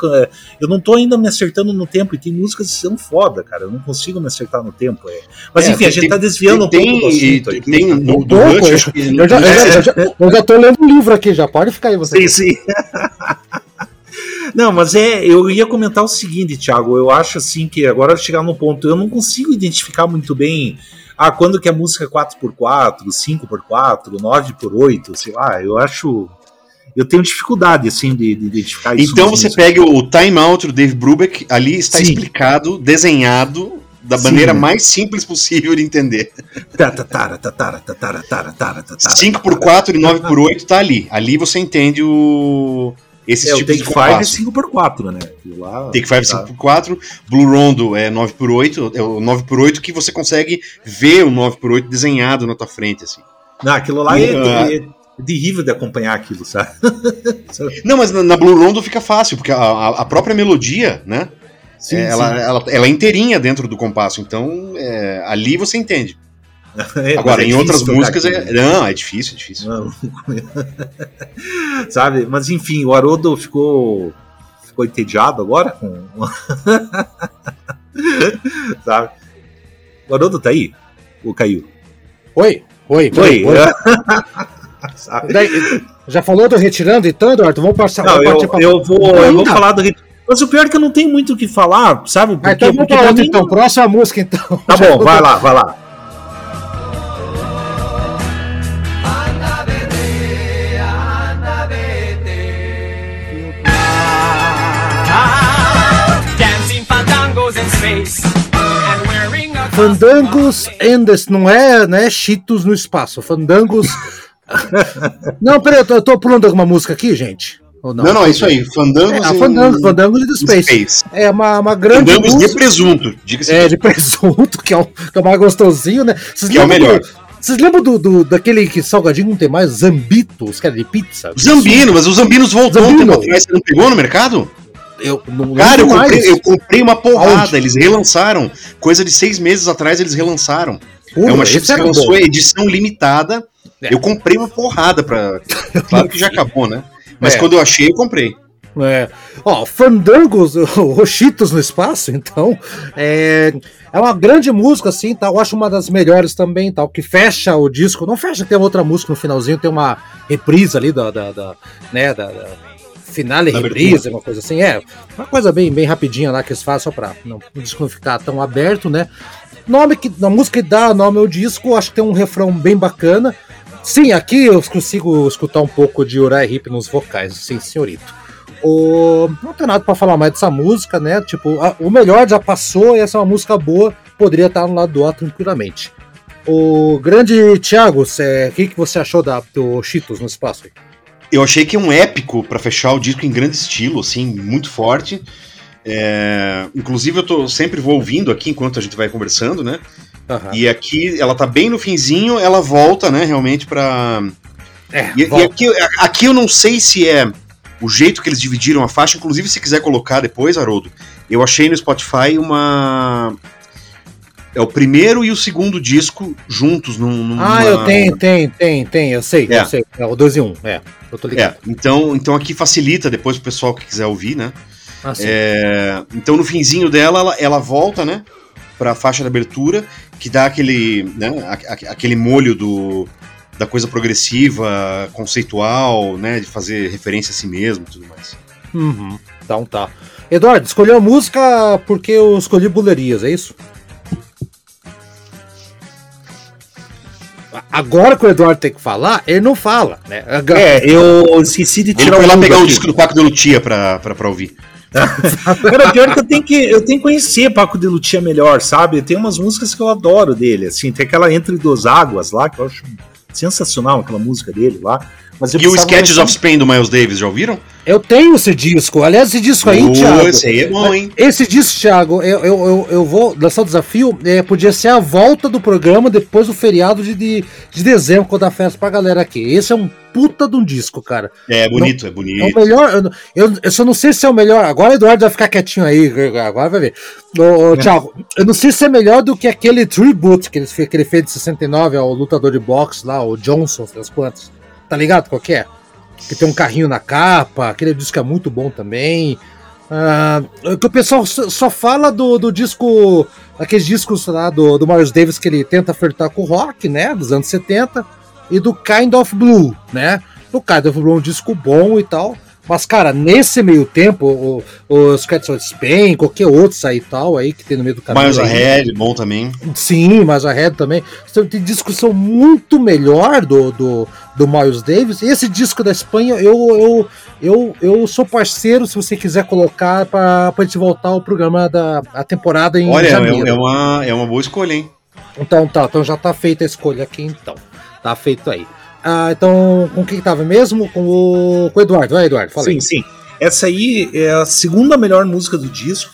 eu não tô ainda me acertando no tempo, e tem músicas que são foda, cara, eu não consigo me acertar no tempo. É. Mas é, enfim, tem, a gente tá desviando tem, um pouco do assunto aqui. Tem um, um pouco, eu, já, eu, já, eu já tô lendo o livro aqui, já pode ficar aí você. Sim, sim. Não, mas é, eu ia comentar o seguinte, Thiago, eu acho assim que agora chegar no ponto, eu não consigo identificar muito bem ah, quando que a música é 4x4, 5x4, 9x8, sei lá, eu acho. Eu tenho dificuldade, assim, de, de identificar isso. Então você pega o Time Out do Dave Brubeck, ali está Sim. explicado, desenhado, da Sim. maneira mais simples possível de entender. 5x4 e 9x8 tá ali. Ali você entende o esses é, tipos de compasso. Take 5 é 5x4, né? Lá, Take 5 é tá. 5x4, Blue Rondo é 9x8, é o 9x8 que você consegue ver o 9x8 desenhado na tua frente, assim. Não, aquilo lá e, é, uh, terrível de acompanhar aquilo, sabe? Não, mas na, na Blue Rondo fica fácil, porque a, a própria melodia, né? Sim, é, ela, ela, ela, é inteirinha dentro do compasso, então é, ali você entende. É, Agora, é em outras músicas é. Não, é difícil, é difícil. Não. Sabe? Mas enfim, o Haroldo ficou. ficou entediado agora com. Sabe? O Haroldo tá aí? Ou caiu? Oi, oi, oi. oi. já falou do retirando então, Eduardo? Vamos passar. Não, eu, pra... eu, vou, eu vou falar do retirando. Mas o pior é que eu não tenho muito o que falar, sabe? Porque, ah, então vamos para outro, então. Próxima música, então. Tá bom, vai lá, vai lá. Fandangos Endes, não é, não é Cheetos no espaço. Fandangos. não, peraí, eu tô, eu tô pulando alguma música aqui, gente. Não? não? não, é isso aí. Fandangos, é, Fandangos, Fandangos de Space. Space. É uma, uma grande. Fandangos música. de presunto, diga-se. É, de presunto, que é, o, que é o mais gostosinho, né? Vocês que é o melhor. Do, vocês lembram do, do, daquele que salgadinho não tem mais? Zambitos, que era de pizza? Zambino, mas os Zambinos voltou Zambino. um tempo atrás. Você não pegou no mercado? Eu não Cara, eu comprei, eu comprei, uma porrada, Aonde? eles relançaram. Coisa de seis meses atrás eles relançaram. é uma chip que lançou a edição limitada. É. Eu comprei uma porrada pra. Claro que já acabou, né? Mas é. quando eu achei, eu comprei. É. Ó, Fandangos, Rochitos no espaço, então. É, é uma grande música, assim, tá? Eu acho uma das melhores também, tal, que fecha o disco. Não fecha, tem outra música no finalzinho, tem uma reprise ali da, da, da né, da, da finale reprise, uma coisa assim. É, uma coisa bem, bem rapidinha lá que eles fazem só pra não, não ficar tão aberto, né? Nome que, a música que dá nome ao disco, acho que tem um refrão bem bacana. Sim, aqui eu consigo escutar um pouco de Uriah Heep nos vocais, sim, senhorito. O... Não tem nada para falar mais dessa música, né? Tipo, a... o melhor já passou e essa é uma música boa, poderia estar no lado do A tranquilamente. O grande Thiago, o que, que você achou da, do Cheetos no espaço? Aí? Eu achei que é um épico para fechar o disco em grande estilo, assim, muito forte. É, inclusive, eu tô, sempre vou ouvindo aqui enquanto a gente vai conversando, né? Uhum. E aqui, ela tá bem no finzinho, ela volta, né, realmente pra. É, e, e aqui, aqui eu não sei se é o jeito que eles dividiram a faixa, inclusive se quiser colocar depois, Haroldo, eu achei no Spotify uma. É o primeiro e o segundo disco juntos num. Numa... Ah, eu tenho, tem, tem, tem, eu sei, é. eu sei. É o 2 e 1, um, é. Eu tô ligado. É, então, então aqui facilita depois pro pessoal que quiser ouvir, né? Ah, é, então no finzinho dela, ela, ela volta, né? Pra faixa de abertura, que dá aquele, né, aquele molho do, da coisa progressiva, conceitual, né? De fazer referência a si mesmo e tudo mais. Uhum. Então tá. Eduardo, escolheu a música porque eu escolhi bulerias, é isso? Agora que o Eduardo tem que falar, ele não fala, né? É, eu esqueci de tirar ele o lá pegar o disco do Paco de Lutia pra, pra, pra ouvir. Cara, pior que eu tenho que eu tenho que conhecer Paco de Lutia melhor, sabe? Tem umas músicas que eu adoro dele, assim, tem aquela Entre Duas Águas lá, que eu acho sensacional, aquela música dele lá. Mas e o Sketches of Spain do Miles Davis, já ouviram? Eu tenho esse disco. Aliás, esse disco aí, oh, Thiago. Esse aí é bom, hein? Esse disco, Thiago, eu, eu, eu, eu vou lançar o desafio. É, podia ser a volta do programa depois do feriado de, de, de dezembro, quando dá festa pra galera aqui. Esse é um puta de um disco, cara. É, bonito, não, é bonito. É o melhor. Eu, eu, eu, só não sei se é o melhor. Agora o Eduardo vai ficar quietinho aí. Agora vai ver. Ô, ô, Thiago, eu não sei se é melhor do que aquele tribute que ele, que ele fez de 69 ao lutador de boxe lá, o Johnson, das quantas. Tá ligado qual que é? que tem um carrinho na capa, aquele disco é muito bom também. Uh, que o pessoal só fala do, do disco, aqueles discos lá do, do Miles Davis que ele tenta flertar com o rock, né, dos anos 70, e do Kind of Blue, né. O Kind of Blue é um disco bom e tal, mas, cara, nesse meio tempo, os Cats of Spain, qualquer outro aí tal aí que tem no meio do caminho. Miles Ahead, bom também. Sim, Miles Ahead também. Então, tem discussão muito melhor do, do, do Miles Davis. Esse disco da Espanha, eu, eu, eu, eu sou parceiro, se você quiser colocar, para a gente voltar ao programa da a temporada em Olha, janeiro. É, é, uma, é uma boa escolha, hein? Então tá, então já tá feita a escolha aqui então. Tá feito aí. Ah, então, com quem estava mesmo? Com o, com o Eduardo. Vai, Eduardo, fala Sim, aí. sim. Essa aí é a segunda melhor música do disco.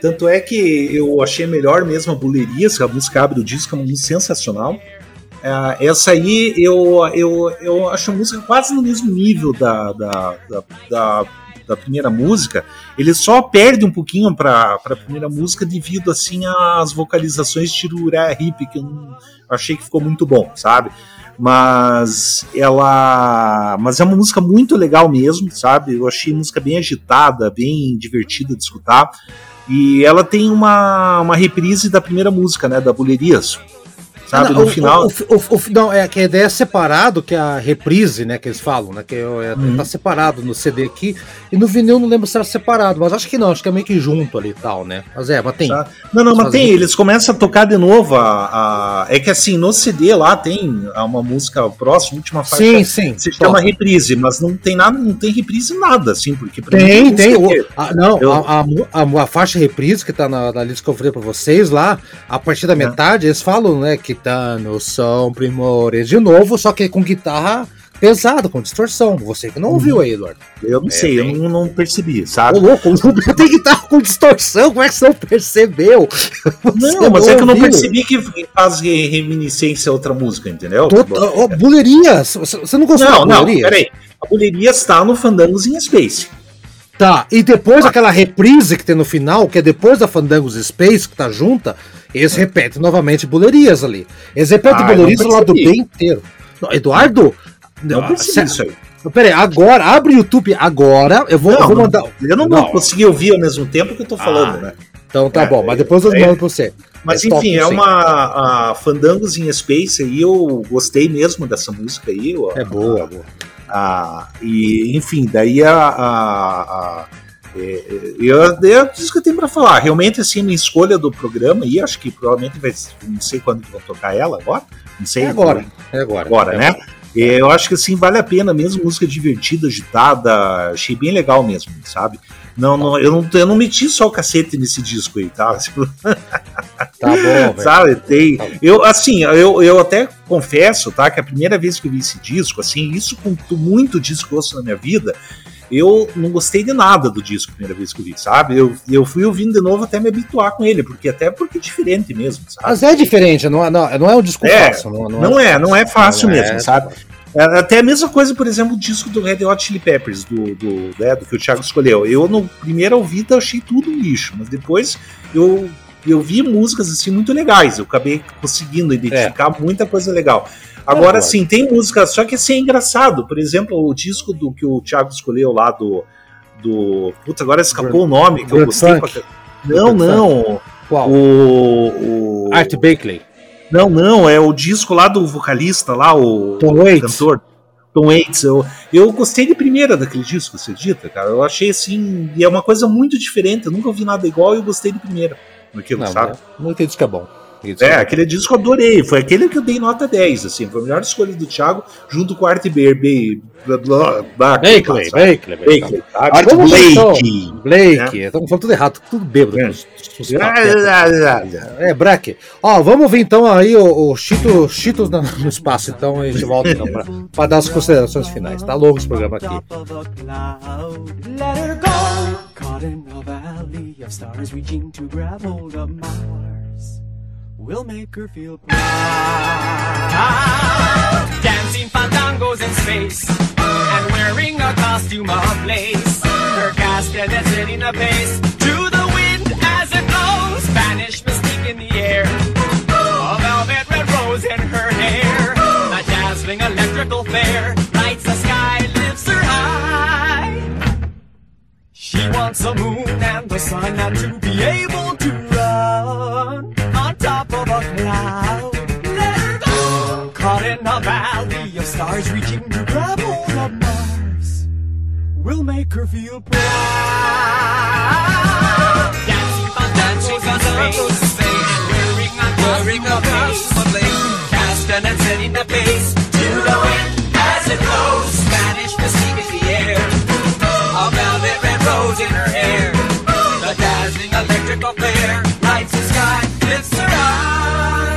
Tanto é que eu achei melhor mesmo a Bulerias, que a música abre do disco, é uma música sensacional. É, essa aí eu, eu, eu acho a música quase no mesmo nível da, da, da, da, da primeira música. Ele só perde um pouquinho para a primeira música devido assim às vocalizações tiruré hip que eu não, achei que ficou muito bom, sabe? Mas ela, mas é uma música muito legal mesmo, sabe? Eu achei a música bem agitada, bem divertida de escutar. E ela tem uma, uma reprise da primeira música, né, da Bulerias, sabe? Não, no o, final. O, o, não, é que a ideia é separado, que é a reprise, né? Que eles falam, né? Que é, uhum. tá separado no CD aqui. E no vinil não lembro se era separado, mas acho que não, acho que é meio que junto ali e tal, né? Mas é, mas tem. Tá. Não, não, mas tem, eles começam a tocar de novo a, a, É que assim, no CD lá tem uma música próxima, última faixa. Sim, sim. Se chama reprise, mas não tem nada, não tem reprise nada, assim, porque Tem, mim, tem. O, a, não, eu... a, a, a, faixa reprise que tá na, na lista que eu falei pra vocês lá, a partir da é. metade, eles falam, né, que tá no som primores de novo, só que com guitarra pesada, com distorção. Você que não ouviu aí, Eduardo. Eu não é, sei, tem... eu não, não, percebi, sabe? Ô, louco, tem guitarra com distorção, como é que você não percebeu? Você não, mas não é que eu não percebi que faz reminiscência a outra música, entendeu? Total, oh, bulerias, você não gostou não, da Bulerias? Não, peraí. A Bulerias está no Fandangos in Space. Tá, e depois ah. aquela reprise que tem no final, que é depois da Fandangos Space, que tá junta, eles repetem novamente bulerias ali. Eles repetem ah, bulerias do lado bem inteiro. Eduardo? Não percebi isso aí. Peraí, agora, abre o YouTube agora. Eu vou, não, eu vou mandar. Eu não, não, vou conseguir ouvir ao mesmo tempo que eu tô falando, ah, né? Então tá é, bom, mas depois eu é, mando pra você. Mas é enfim, é uma a Fandangos in Space aí, eu gostei mesmo dessa música aí. É boa, boa. A, e, enfim, daí a, a, a é, é, eu, é isso que eu tenho para falar. Realmente, assim, minha escolha do programa, e acho que provavelmente vai. Não sei quando vão tocar ela agora. Não sei. É agora. É agora. Agora, é né? Eu acho que assim vale a pena mesmo, música divertida, agitada, achei bem legal mesmo, sabe? Não, não, eu não, eu não meti só o cacete nesse disco aí, tá? Tá bom, sabe? Tem, tá eu assim, eu, eu até confesso, tá, que a primeira vez que eu vi esse disco, assim, isso com muito disco na minha vida, eu não gostei de nada do disco a primeira vez que eu vi, sabe? Eu, eu fui ouvindo de novo até me habituar com ele, porque até porque é diferente mesmo, sabe? Mas é diferente, não é, não, não é um disco é, fácil. Não, não, não é, não é fácil não mesmo, é, sabe? É, até a mesma coisa, por exemplo, o disco do Red Hot Chili Peppers, do, do, né, do que o Thiago escolheu. Eu, no primeiro ouvida, achei tudo um lixo, mas depois eu eu vi músicas assim muito legais. Eu acabei conseguindo identificar é. muita coisa legal. Agora, é, sim, tem música, só que assim é engraçado. Por exemplo, o disco do que o Thiago escolheu lá do. do Putz, agora escapou o nome que eu gostei. Pra... Não, não. Qual? O, o. Art Bakley. Não, não, é o disco lá do vocalista lá, o Tom Waits. cantor. Tom Waits. Eu, eu gostei de primeira daquele disco, você acredita, cara? Eu achei assim. E é uma coisa muito diferente. Eu nunca ouvi nada igual e eu gostei de primeira. Naquilo, não, sabe? Não entendi que é bom. É, aquele disco eu adorei. Foi aquele que eu dei nota 10, assim. Foi a melhor escolha do Thiago, junto com o Art Bakley. Bakley, Bakley. Bakley. Art Blake. Blake. Estamos falando tudo errado, tudo bêbado. É, é Braque. Ó, vamos ver então aí o, o Chito, Cheetos no espaço, então a gente volta então pra, pra dar as considerações finais. Tá longo esse programa aqui. Caught in a valley of stars reaching to grab hold of Mars. We'll make her feel proud. Dancing fandangos in space and wearing a costume of lace. Her castanet setting a pace to the wind as it blows. Spanish mystique in the air. A velvet red rose in her hair. A dazzling electrical flare lights the sky, lifts her high. She wants the moon and the sun and to be able to run on top of a cloud. Let her go. Caught in a valley of stars reaching to grab hold of Mars. We'll make her feel proud. Dancing on dancing on space. Wearing a wearing a face. Casting and setting the pace. To the wind as it blows. Spanish mystique in her hair. The dazzling electrical flare lights the sky. it's moon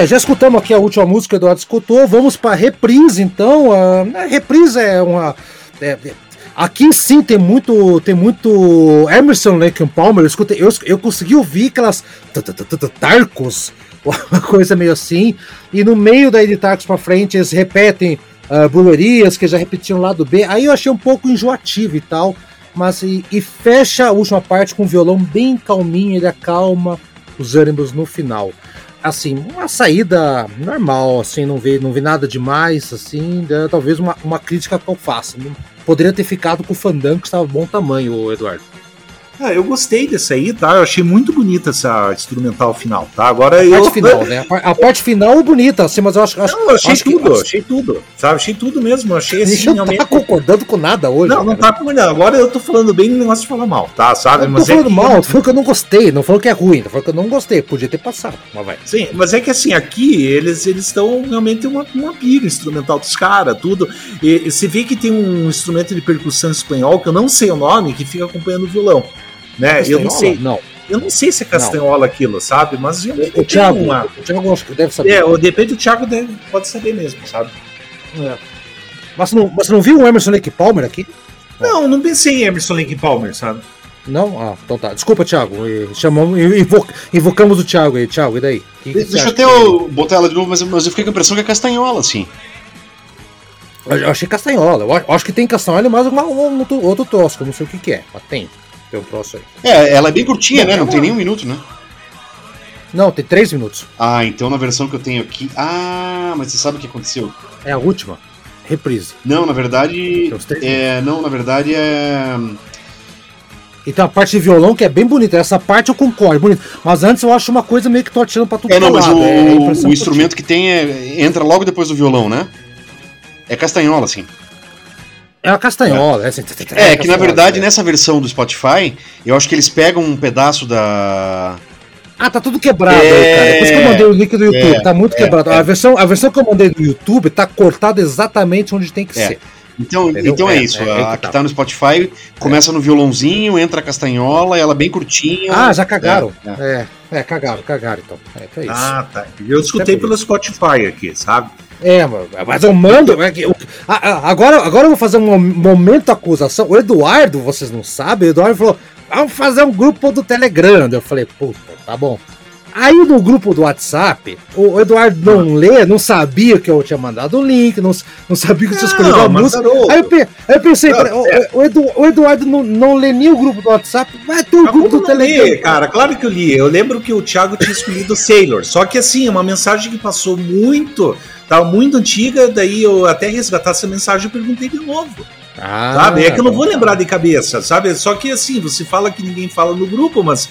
É, já escutamos aqui a última música que o Eduardo escutou. Vamos para reprise, então. A reprise é uma. é- é- aqui sim tem muito. Tem muito. Emerson Lake and Palmer. Eu, escutei, eu, eu consegui ouvir aquelas. Tarcos, uma coisa meio assim. E no meio daí de Tarcos para frente, eles repetem uh, que já repetiam lá do B. Aí eu achei um pouco enjoativo e tal. Mas e, e fecha a última parte com um violão bem calminho, ele acalma os ânimos no final assim, uma saída normal, assim, não vi, não vi nada demais, assim, né, talvez uma, uma crítica que eu faça. Poderia ter ficado com o Fandango, que estava bom tamanho, Eduardo. Ah, eu gostei dessa aí, tá? Eu achei muito bonita essa instrumental final, tá? Agora A eu. parte final, né? A, par- a parte final é bonita, assim, mas eu acho, acho, Não, eu achei acho que- tudo, acho- achei tudo. Sabe, achei tudo mesmo. Achei assim, não realmente. tá concordando com nada hoje. Não, não cara. tá concordando. Agora eu tô falando bem no negócio de falar mal, tá? Sabe? Eu não tô é falando que- mal, tô falando que eu não gostei, não falando que é ruim, tô falando que eu não gostei, podia ter passado, mas vai. Sim, mas é que assim, aqui eles eles estão realmente uma, uma pilha instrumental dos caras, tudo. E, e você vê que tem um instrumento de percussão espanhol, que eu não sei o nome, que fica acompanhando o violão. Né? Eu não Castanhola? sei. Não. Eu não sei se é castanhola aquilo, sabe? Mas realmente O Thiago, uma- o Thiago eu acho que deve saber. É, ou de repente o Thiago deve- pode saber mesmo, sabe? É. Mas, não, mas você não viu o Emerson Lake Palmer aqui? Não, não pensei em Emerson Lake Palmer, sabe? Não? Ah, então tá. Desculpa, Thiago. Chamamos, e- invo- invocamos o Thiago aí. Thiago, e daí? Que que Deixa eu até eu botar ela de novo, mas, mas eu fiquei com a impressão que é castanhola, assim. Eu, eu achei castanhola. Eu eu acho que tem castanhola e mais uma, um, outro, outro troço, que eu não sei o que, que é. Mas tem. Tem um troço aí. É, ela é bem curtinha, Não, né? Não é tem nem um minuto, né? Não, tem três minutos. Ah, então na versão que eu tenho aqui. Ah, mas você sabe o que aconteceu? É a última. Reprise. Não, na verdade. Tem os três É, não, na verdade é. E tem uma parte de violão que é bem bonita. Essa parte eu concordo, bonita. Mas antes eu acho uma coisa meio que tô atirando pra tudo É, não, é mas lado, o, é a impressão o instrumento que tem é, entra logo depois do violão, né? É castanhola, assim. É uma castanhola. É, assim, É, que na verdade é. nessa versão do Spotify, eu acho que eles pegam um pedaço da. Ah, tá tudo quebrado É, aí, cara. Depois que eu mandei o link do YouTube, é, tá muito é, quebrado. é. A, versão, a versão que eu mandei do YouTube tá cortada exatamente onde tem que É. ser. Então, Entendeu? então é, É, isso. é, aí a que tá. tá no Spotify começa no violãozinho, entra a castanhola, ela é bem curtinha. Ah, já cagaram. É, É, é, cagaram, cagaram então. É, é isso. Ah, tá. Eu escutei pelo Spotify aqui, sabe? É, mas- eu mando. é agora, agora eu vou fazer um momento acusação. O Eduardo, vocês não sabem, o Eduardo falou: vamos fazer um grupo do Telegram. Eu falei, puta, tá bom. Aí no grupo do WhatsApp, o Eduardo não lê, não sabia que eu tinha mandado o link, não, não sabia que eu tinha escolhido a mas, música. Aí eu, pe- aí eu pensei, Não, o, o Edu- o Eduardo não, não lê nem o grupo do WhatsApp, vai ter o Mas grupo do não li, Telegram. cara, claro que eu li. Eu lembro que o Thiago tinha escolhido Sailor. Só que assim, é uma mensagem que passou muito, tava muito antiga, daí eu até resgatar essa mensagem e perguntei de novo. Ah, sabe? É que eu não vou tá. lembrar de cabeça, sabe? Só que assim, você fala que ninguém fala no grupo, mas,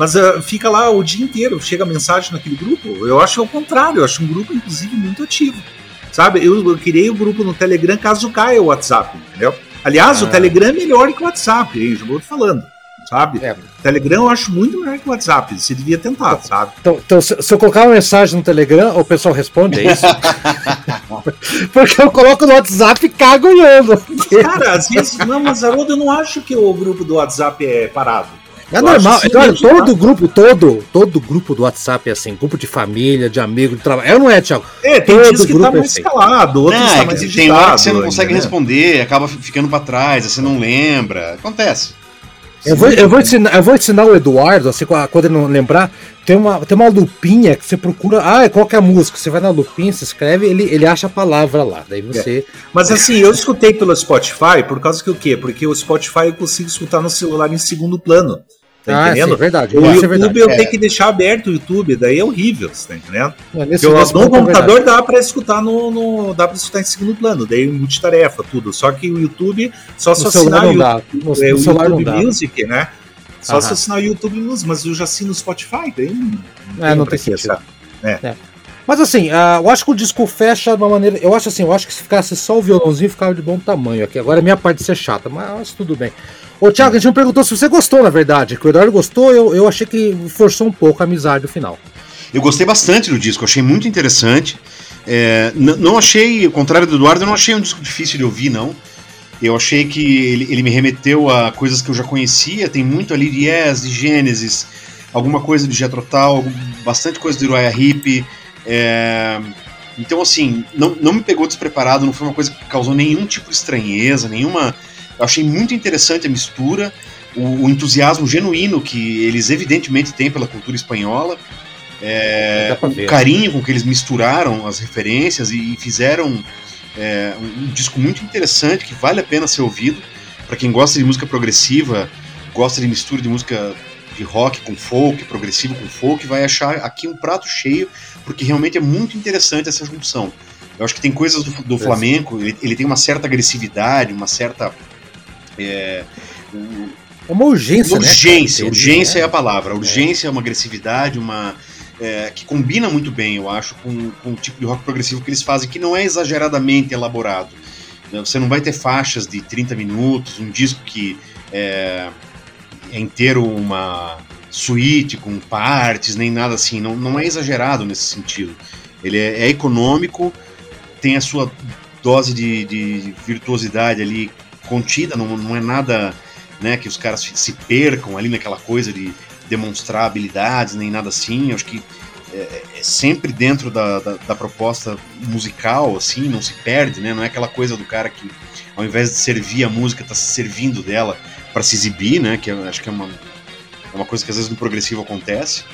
mas ah, fica lá o dia inteiro, chega mensagem naquele grupo. Eu acho ao contrário, eu acho um grupo, inclusive, muito ativo. Sabe? Eu, eu criei o grupo no Telegram caso caia o WhatsApp, entendeu? Aliás, o Ah. Telegram é melhor que o WhatsApp, hein? Já vou falando. sabe? É. Telegram eu acho muito melhor que o WhatsApp. Você devia tentar, então, sabe? Então, então se, se, eu colocar uma mensagem no Telegram, o pessoal responde, é isso? Porque eu coloco no WhatsApp e cago olhando. Cara, às vezes, não, mas Haroldo, eu não acho que o grupo do WhatsApp é parado. É eu normal, assim, olha, todo grupo, todo, todo grupo do WhatsApp é assim, grupo de família, de amigo, de trabalho. É ou não é, Thiago? É, tem todo que tá mais assim. escalado, outros não, tá mais digitado, Tem hora que você não consegue né? responder, acaba ficando para trás, você não lembra. Acontece. Eu vou, eu, vou ensinar, eu vou ensinar o Eduardo, assim, quando ele não lembrar, tem uma, tem uma lupinha que você procura. Ah, qual que é a música? Você vai na lupinha, se escreve, ele, ele acha a palavra lá. Daí você. É. Mas assim, eu escutei pelo Spotify, por causa que o quê? Porque o Spotify eu consigo escutar no celular em segundo plano. Tá ah, entendendo? Sim, verdade. O é YouTube verdade. eu é. tenho que deixar aberto o YouTube, daí é horrível, você tá entendendo? É, eu, nesse no é computador dá para escutar no, no, dá para escutar em segundo plano, daí multitarefa, tudo. Só que o YouTube só se assinar o, YouTube, é, o YouTube Music, né? Só Aham. se assinar o YouTube Music, mas eu já assino o Spotify, daí não, é, não tem sentido. É. é. Mas assim, uh, eu acho que o disco fecha de uma maneira. Eu acho assim, eu acho que se ficasse só o violãozinho ficava de bom tamanho aqui. Agora é minha parte de ser chata, mas tudo bem. Ô, Thiago, a gente me perguntou se você gostou, na verdade. Que o Eduardo gostou, eu, eu achei que forçou um pouco a amizade no final. Eu gostei bastante do disco, achei muito interessante. É, não achei, ao contrário do Eduardo, eu não achei um disco difícil de ouvir, não. Eu achei que ele, ele me remeteu a coisas que eu já conhecia, tem muito ali de Yes, de Genesis, alguma coisa de Jethro Tull, bastante coisa de Uriah Heep. É, então, assim, não, não me pegou despreparado, não foi uma coisa que causou nenhum tipo de estranheza, nenhuma eu achei muito interessante a mistura, o, o entusiasmo genuíno que eles evidentemente têm pela cultura espanhola, é, o carinho com que eles misturaram as referências e, e fizeram é, um, um, disco muito interessante que vale a pena ser ouvido para quem gosta de música progressiva, gosta de mistura de música de rock com folk, progressivo com folk, vai achar aqui um prato cheio, porque realmente é muito interessante essa junção. Eu acho que tem coisas do, do Flamengo, ele, ele tem uma certa agressividade, uma certa é, é uma urgência, né, urgência, né? urgência é. é a palavra. Urgência é uma agressividade, uma é, que combina muito bem, eu acho, com, com o tipo de rock progressivo que eles fazem, que não é exageradamente elaborado. Você não vai ter faixas de 30 minutos, um disco que é, é inteiro uma suíte com partes, nem nada assim. Não, não é exagerado nesse sentido. Ele é, é econômico, tem a sua dose de, de virtuosidade ali contida, não, não é nada né, que os caras se percam ali naquela coisa de demonstrar habilidades, nem nada assim. Eu acho que é, é sempre dentro da, da, da, proposta musical, assim, não se perde, né? Não é aquela coisa do cara que, ao invés de servir a música, está se servindo dela para se exibir, né? Que acho que é uma, é uma coisa que às vezes no progressivo acontece.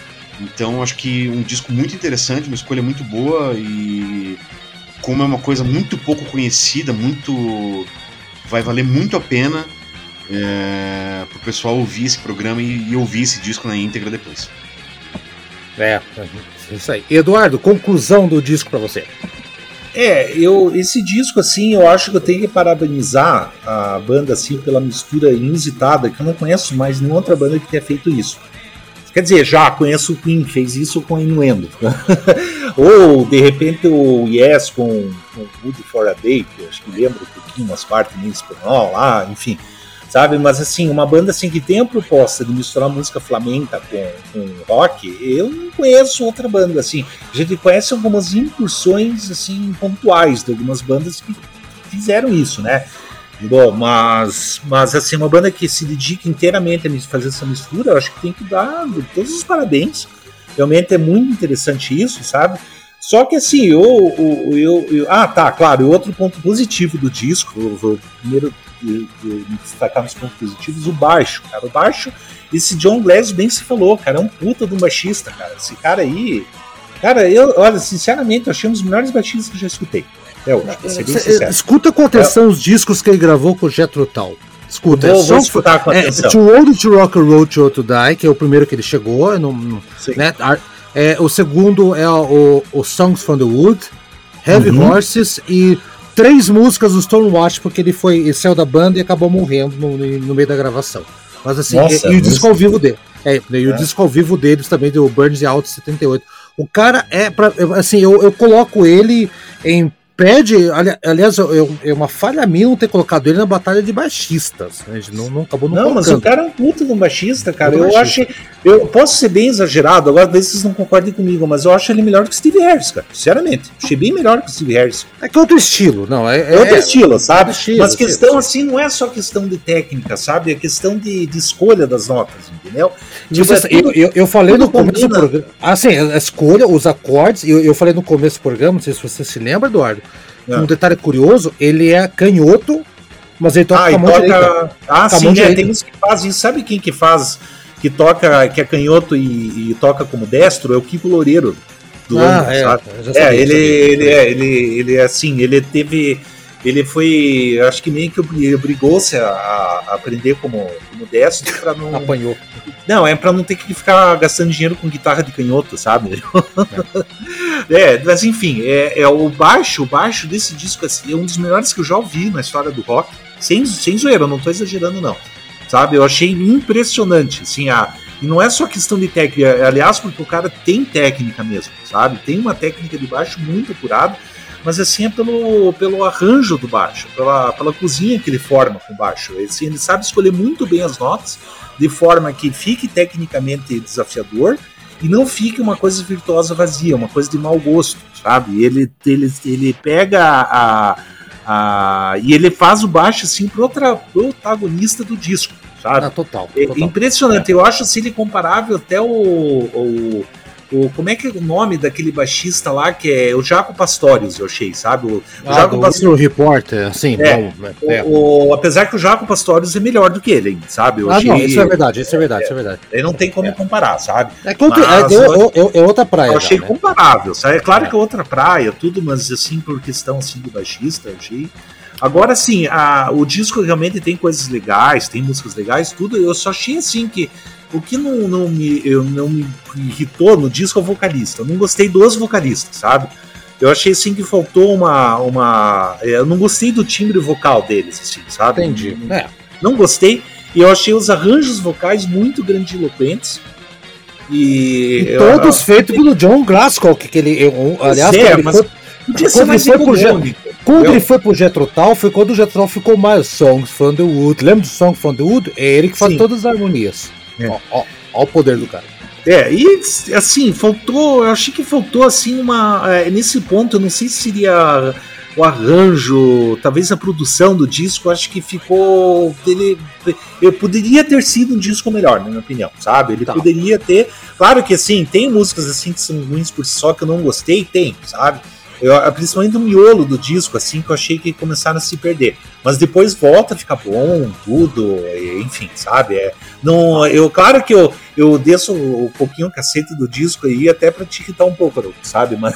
Então, acho que um disco muito interessante, uma escolha muito boa e como é uma coisa muito pouco conhecida, muito vai valer muito a pena é, pro pessoal ouvir esse programa e, e, ouvir esse disco na íntegra depois. É, é isso aí. Eduardo, conclusão do disco para você. É, eu esse disco assim, eu acho que eu tenho que parabenizar a banda assim pela mistura inusitada, que eu não conheço mais nenhuma outra banda que tenha feito isso. Quer dizer, já conheço o Queen, fez isso com Inuendo. Ou, de repente, o Yes com, com Wood for a Day, que eu acho que lembro um pouquinho umas partes em espanhol lá, enfim. Sabe? Mas, assim, uma banda assim que tem a proposta de misturar música flamenca com, com rock, eu não conheço outra banda, assim. A gente conhece algumas incursões, assim, pontuais de algumas bandas que fizeram isso, né? Bom, mas, mas assim, uma banda que se dedica inteiramente a fazer essa mistura, eu acho que tem que dar todos os parabéns. Realmente é muito interessante isso, sabe? Só que assim, eu, eu, eu, eu ah, tá, claro, outro ponto positivo do disco, vou primeiro destacar nos pontos positivos, o baixo, cara. O baixo, esse John Glass bem se falou, cara, é um puta do baixista, cara. Esse cara aí. Cara, eu, olha, sinceramente, eu achei um dos melhores baixistas que eu já escutei. É, é, escuta com atenção é. os discos que ele gravou com o Jethro Tull. Escuta, vou, é vou escutar com atenção. É, Too Old to Rock and Roll to, to Die, que é o primeiro que ele chegou. No, no né, é, o segundo é o, o Songs from the Wood, Heavy uhum. Horses e três músicas do Stonewatch, porque ele foi ele saiu da banda e acabou morrendo no, no meio da gravação. Mas assim, Nossa, e, e, o disco ao vivo dele. É, e o é. disco ao vivo deles também, do Burns Out 78. O cara é, pra, assim, eu, eu coloco ele em pede, ali- aliás, é uma falha minha não ter colocado ele na batalha de baixistas. né? Não, não acabou não, Não, mas colocando. o cara é um puta de um baixista, cara. Puta Eu baixista. acho. Eu posso ser bem exagerado, agora talvez vocês não concordem comigo, mas eu acho ele melhor que o Steve Harris, cara. Sinceramente. Achei bem melhor que o Steve Harris. É que é outro estilo, não. É, É outro é- estilo, sabe? estilo, mas questão estilo. assim não é só questão de técnica, sabe? É questão de, de escolha das notas, entendeu? Tipo, Você- é tudo- eu, eu, eu falei no começo do combina. programa. Assim, a escolha, os acordes, eu, eu falei no começo do programa, não sei se você se lembra, Eduardo. É. Um detalhe curioso, ele é canhoto, mas ele toca Ah, com a mão direita. toca. Ah, Com a sim, é, direita. tem uns que fazem. Sabe quem que faz? Que toca, que é canhoto e, e toca como destro? É o Kiko Loureiro. Do Ah, Angra, é, já É, sabia, ele, sabia. ele, é, ele, ele é assim, ele teve. Ele foi. Acho que meio que obri- obrigou-se a, a aprender como, como destro pra não. Apanhou. Não, é pra não ter que ficar gastando dinheiro com guitarra de canhoto, sabe? é, mas enfim, é, é o baixo, o baixo desse disco assim, é um dos melhores que eu já ouvi na história do rock. Sem, sem zoeira, eu não tô exagerando, não. Sabe? Eu achei impressionante, assim, a. E não é só questão de técnica, aliás, porque o cara tem técnica mesmo, sabe? Tem uma técnica de baixo muito apurada, mas assim é pelo, pelo arranjo do baixo, pela, pela cozinha que ele forma com o baixo. Ele, assim, ele sabe escolher muito bem as notas, de forma que fique tecnicamente desafiador e não fique uma coisa virtuosa vazia, uma coisa de mau gosto, sabe? Ele, ele, ele pega a, a. E ele faz o baixo assim pro outra protagonista do disco, sabe? Ah, total. É total. impressionante, eu acho assim, ele comparável até o, o, o- Como é que é o nome daquele baixista lá que é o Jaco Pastorius, eu achei, sabe? O, o Ah, Jaco do Pastorius. Reporter, assim, É, bom, é. O, o- apesar que o Jaco Pastorius é melhor do que ele, sabe? Eu Ah, achei, não, isso é verdade, isso é verdade, isso é verdade. Ele não tem como comparar, sabe? É, que outro- Mas, é, é- é- é outra praia. Eu achei já, né? comparável, sabe? É claro É. que é outra praia, tudo, mas assim, por questão assim, do baixista, eu achei. Agora sim, a, o disco realmente tem coisas legais, tem músicas legais, tudo. Eu só achei assim que o que não, não, me, eu, não me irritou no disco é o vocalista. Eu não gostei dos vocalistas, sabe? Eu achei assim que faltou uma. uma eu não gostei do timbre vocal deles, assim, sabe? Entendi. Não, É, não gostei. E eu achei os arranjos vocais muito grandiloquentes. E, e todos feitos pelo John Glasgow, que, ele. eu- aliás, é, ele mas- foi- Quando foi pro econômico. Quando ele foi pro Jethro Tull, foi quando o Jethro Tull ficou mais Songs from the Wood. Lembra do Song from the Wood? É ele que faz Sim. todas as harmonias. É. Ó, ó, ó o poder do cara. É, e assim, faltou, eu achei que faltou assim uma. é, nesse ponto, eu não sei se seria o arranjo, talvez a produção do disco, eu acho que ficou. Ele, eu poderia ter sido um disco melhor, na minha opinião, sabe? Ele Tá. poderia ter. Claro que assim, tem músicas assim que são ruins por si só que eu não gostei, tem, sabe? Eu, principalmente do miolo do disco, assim, que eu achei que começaram a se perder. Mas depois volta a ficar bom, tudo, enfim, sabe? É, não, eu, claro que eu, eu desço um pouquinho o cacete do disco aí, até pra te irritar um pouco, sabe? Mas,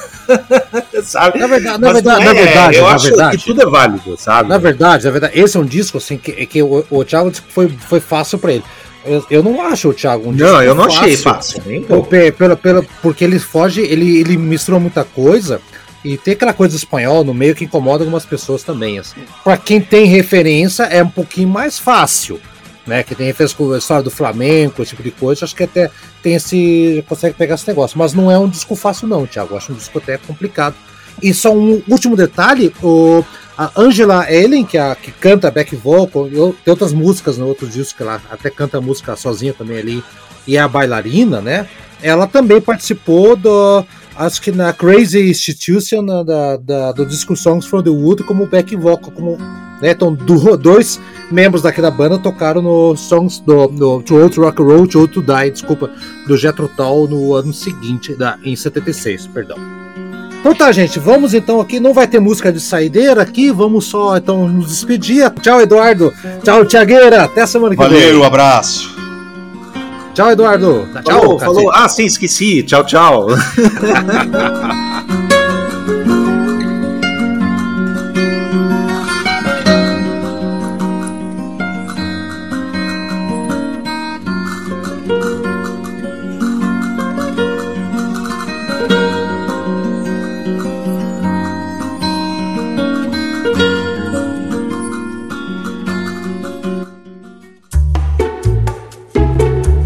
sabe? Na verdade, na verdade, não na é, verdade, eu na acho verdade. que tudo é válido, sabe? Na verdade, na verdade, esse é um disco assim que, que o, o Thiago disse que foi, foi fácil pra ele. Eu, eu não acho o Thiago um disco não, eu não achei fácil. nem Pô, pouco. pe- pela- pela- porque ele foge, ele, ele mistura muita coisa e tem aquela coisa espanhol no meio que incomoda algumas pessoas também. Assim. Para quem tem referência, é um pouquinho mais fácil. Né, que tem referência com a história do Flamengo, esse tipo de coisa, acho que até tem esse. consegue pegar esse negócio. Mas não é um disco fácil, não, Thiago. Eu acho um disco até complicado. E só um último detalhe: o, a Angela Ellen, que, é a, que canta back vocal, e o- tem outras músicas no outro disco que ela até canta música sozinha também ali, e é a bailarina, né? Ela também participou do. Acho que na Crazy Institution na- da, da- do disco Songs from the Wood como back vocal, como. Né? Então, do- dois membros daquela banda tocaram no Songs do, do To Old Rock and Roll, To Old to Die, desculpa, do Jethro Tull no ano seguinte, da, em 76, perdão. Então tá, gente, vamos então aqui. Não vai ter música de saideira aqui, vamos só então nos despedir. Tchau, Eduardo. Tchau, Tiagueira. Até semana que Valeu, vem. abraço. Tchau, Eduardo. Tchau, Falou, falou. Ah, sim, esqueci. Tchau, tchau.